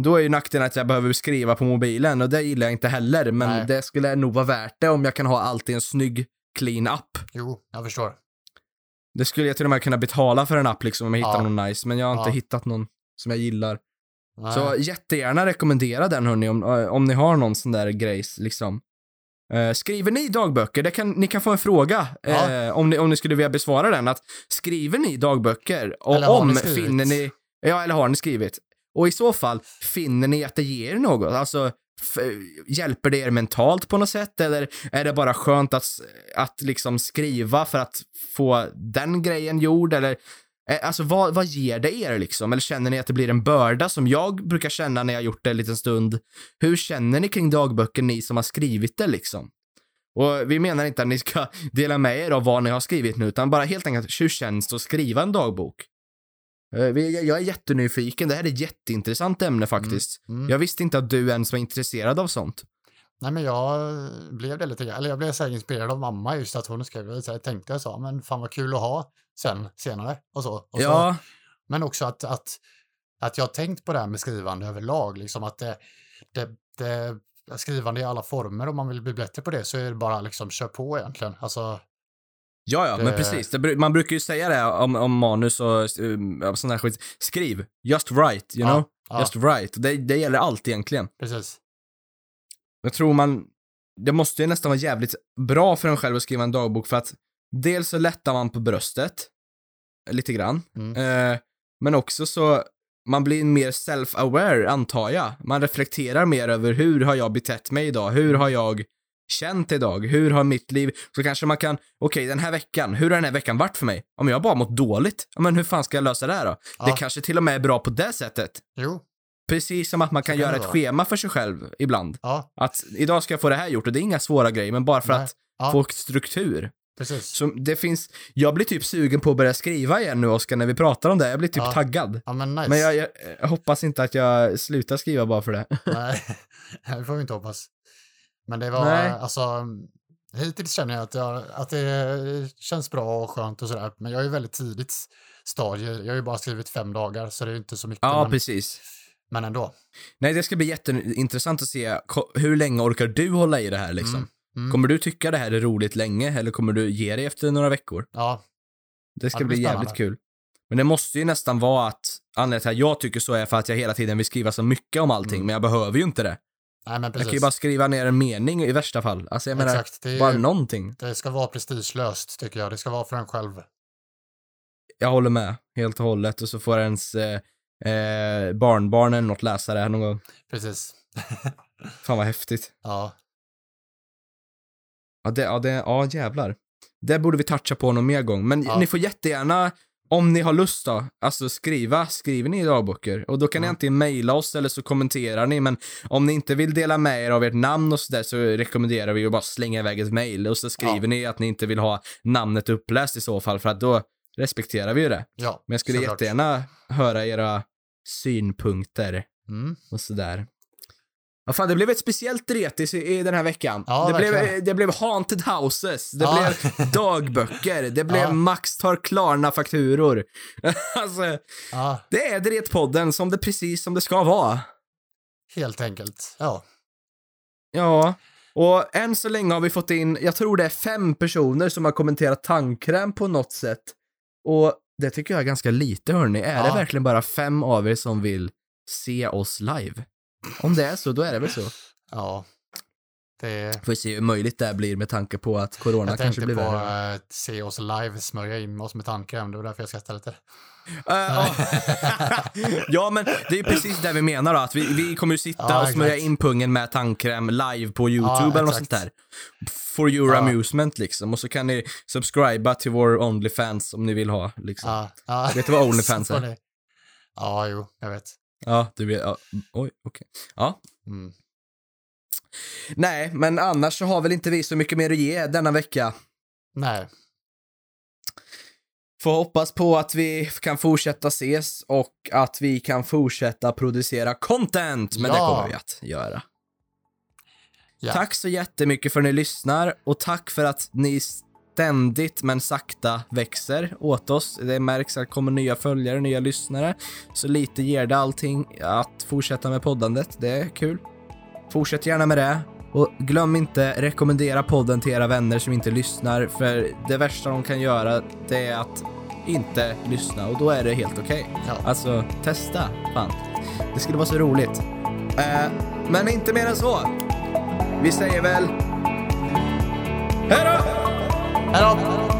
Då är ju nackdelen att jag behöver skriva på mobilen och det gillar jag inte heller, men Nej. det skulle nog vara värt det om jag kan ha allt i en snygg, clean app. jo, jag förstår. Det skulle jag till och med kunna betala för en app liksom om jag hittar Ja. någon nice, men jag har inte Ja. hittat någon som jag gillar. Nej. Så jättegärna rekommendera den hörni om, eh, om ni har någon sån där grejs liksom. Eh, skriver ni dagböcker? Det kan, ni kan få en fråga Ja. eh, om, ni, om ni skulle vilja besvara den. Att, skriver ni dagböcker? Och Eller om ni finner ni... Ja, eller har ni skrivit? Och i så fall, finner ni att det ger er något? Alltså, hjälper det er mentalt på något sätt? Eller är det bara skönt att, att liksom skriva för att få den grejen gjord? Eller eh, Alltså vad, vad ger det er liksom? Eller känner ni att det blir en börda som jag brukar känna när jag gjort det en liten stund? Hur känner ni kring dagböcker, ni som har skrivit det liksom? Och vi menar inte att ni ska dela med er av vad ni har skrivit nu, utan bara helt enkelt hur känns det att skriva en dagbok? Eh, Jag är jättenyfiken, det här är ett jätteintressant ämne faktiskt. Mm. Jag visste inte att du ens var intresserad av sånt. Nej, men jag blev det lite grann. Eller jag blev så inspirerad av mamma just att hon skrev. Så jag tänkte jag sa, men fan vad kul att ha sen senare och så. Och så ja, Men också att, att, att jag har tänkt på det här med skrivande överlag, liksom att det, det, det skrivande i alla former, om man vill bli bättre på det så är det bara liksom kör på egentligen. Alltså, ja, ja, men Det- precis. Det, bru- man brukar ju säga det om, om manus och um, sån här skit. Skriv, just write, you Ja. know? Ja. Just right. Det, det gäller allt egentligen. Precis. Jag tror man, det måste ju nästan vara jävligt bra för en själv att skriva en dagbok för att dels så lättar man på bröstet, lite grann, Mm. eh, men också så man blir mer self-aware, antar jag. Man reflekterar mer över hur har jag betett mig idag? Hur har jag känt idag? Hur har mitt liv... Så kanske man kan, okej, den här veckan, hur har den här veckan varit för mig? Om jag bara mått dåligt, ja, men hur fan ska jag lösa det här då? Ja. Det kanske till och med är bra på det sättet. Jo. Precis som att man kan kan göra ett schema för sig själv ibland. Ja. Att idag ska jag få det här gjort och det är inga svåra grejer, men bara för Nej. att Ja. få struktur. Precis. Så det finns, jag blir typ sugen på att börja skriva igen nu Oskar när vi pratar om det. Jag blir typ Ja. taggad. Ja, men nice. Men jag, jag, jag hoppas inte att jag slutar skriva bara för det. Nej, det får vi inte hoppas. Men det var, Nej. alltså, hittills känner jag att, jag att det känns bra och skönt och sådär. Men jag är väldigt tidigt stadie. Jag har ju bara skrivit fem dagar, så det är ju inte så mycket. Ja, men, precis. men ändå. Nej, det ska bli jätteintressant att se hur länge orkar du hålla i det här liksom? Mm, mm. Kommer du tycka det här är roligt länge eller kommer du ge dig efter några veckor? Ja, Det ska Ja, det bli jävligt kul. Men det måste ju nästan vara att anledningen till att jag tycker så är för att jag hela tiden vill skriva så mycket om allting, Mm. men jag behöver ju inte det. Nej men Jag kan ju bara skriva ner en mening i värsta fall. Alltså jag menar, Exakt. Det, är, bara någonting. det ska vara prestigelöst tycker jag. Det ska vara för en själv. Jag håller med, helt och hållet. Och så får ens eh, eh, barnbarnen något läsa det här någon gång. Precis. Fan vad häftigt. Ja, Ja, det, ja, det, ja jävlar. Det borde vi toucha på någon mer gång. Men Ja. ni får jättegärna, om ni har lust då, alltså skriva, skriver ni i dagböcker. Och då kan ni Ja. antingen mejla oss eller så kommenterar ni. Men om ni inte vill dela med er av ert namn och sådär så rekommenderar vi att bara slänga iväg ett mejl. Och så skriver Ja. ni att ni inte vill ha namnet uppläst i så fall, för att då respekterar vi ju det. ja. Men jag skulle jättegärna höra era synpunkter Mm. och sådär. Ja, fan, det blev ett speciellt retis i, i den här veckan. Ja, det, blev, det blev haunted houses, det Ja. blev dagböcker, det blev. Max tar Klarna-fakturor. alltså, det är Dretpodden som det precis som det ska vara. helt enkelt. Ja, Ja, och än så länge har vi fått in, jag tror det är fem personer som har kommenterat tandkräm på något sätt. Och det tycker jag är ganska lite hörni. Är det verkligen bara fem av er som vill se oss live? Om det är så, då är det väl så. ja. Det, Får vi se hur möjligt det blir med tanke på att corona jag kanske tänkte blir på värre. att se oss live smörja in oss med tandkräm. Det var därför jag skrattade lite. Äh, ja. men det är ju precis det vi menar då, att vi, vi kommer ju sitta Ja, och smörja exakt. in pungen med tandkräm live på YouTube Ja, eller något exakt. sånt där. For your Ja. amusement liksom. Och så kan ni subscriba till vår Onlyfans om ni vill ha liksom. Vet du vad Onlyfans är? Ja, jo, jag vet. Ja, du vet. Ja. Oj, okej. Ja. Mm. Nej, men annars så har väl inte vi så mycket mer att ge denna vecka. Nej, Får hoppas på att vi kan fortsätta ses och att vi kan fortsätta producera content. Men det Ja. kommer vi att göra. ja. Tack så jättemycket för att ni lyssnar och tack för att ni ständigt men sakta växer åt oss. Det märks att det kommer nya följare, nya lyssnare. Så lite ger det allting att fortsätta med poddandet. Det är kul. Fortsätt gärna med det. Och glöm inte rekommendera podden till era vänner som inte lyssnar. För det värsta de kan göra det är att inte lyssna och då är det helt okej. Ja. Alltså, testa. Fan. Det skulle vara så roligt. Eh, men inte mer än så. Vi säger väl... Hej då! Hello.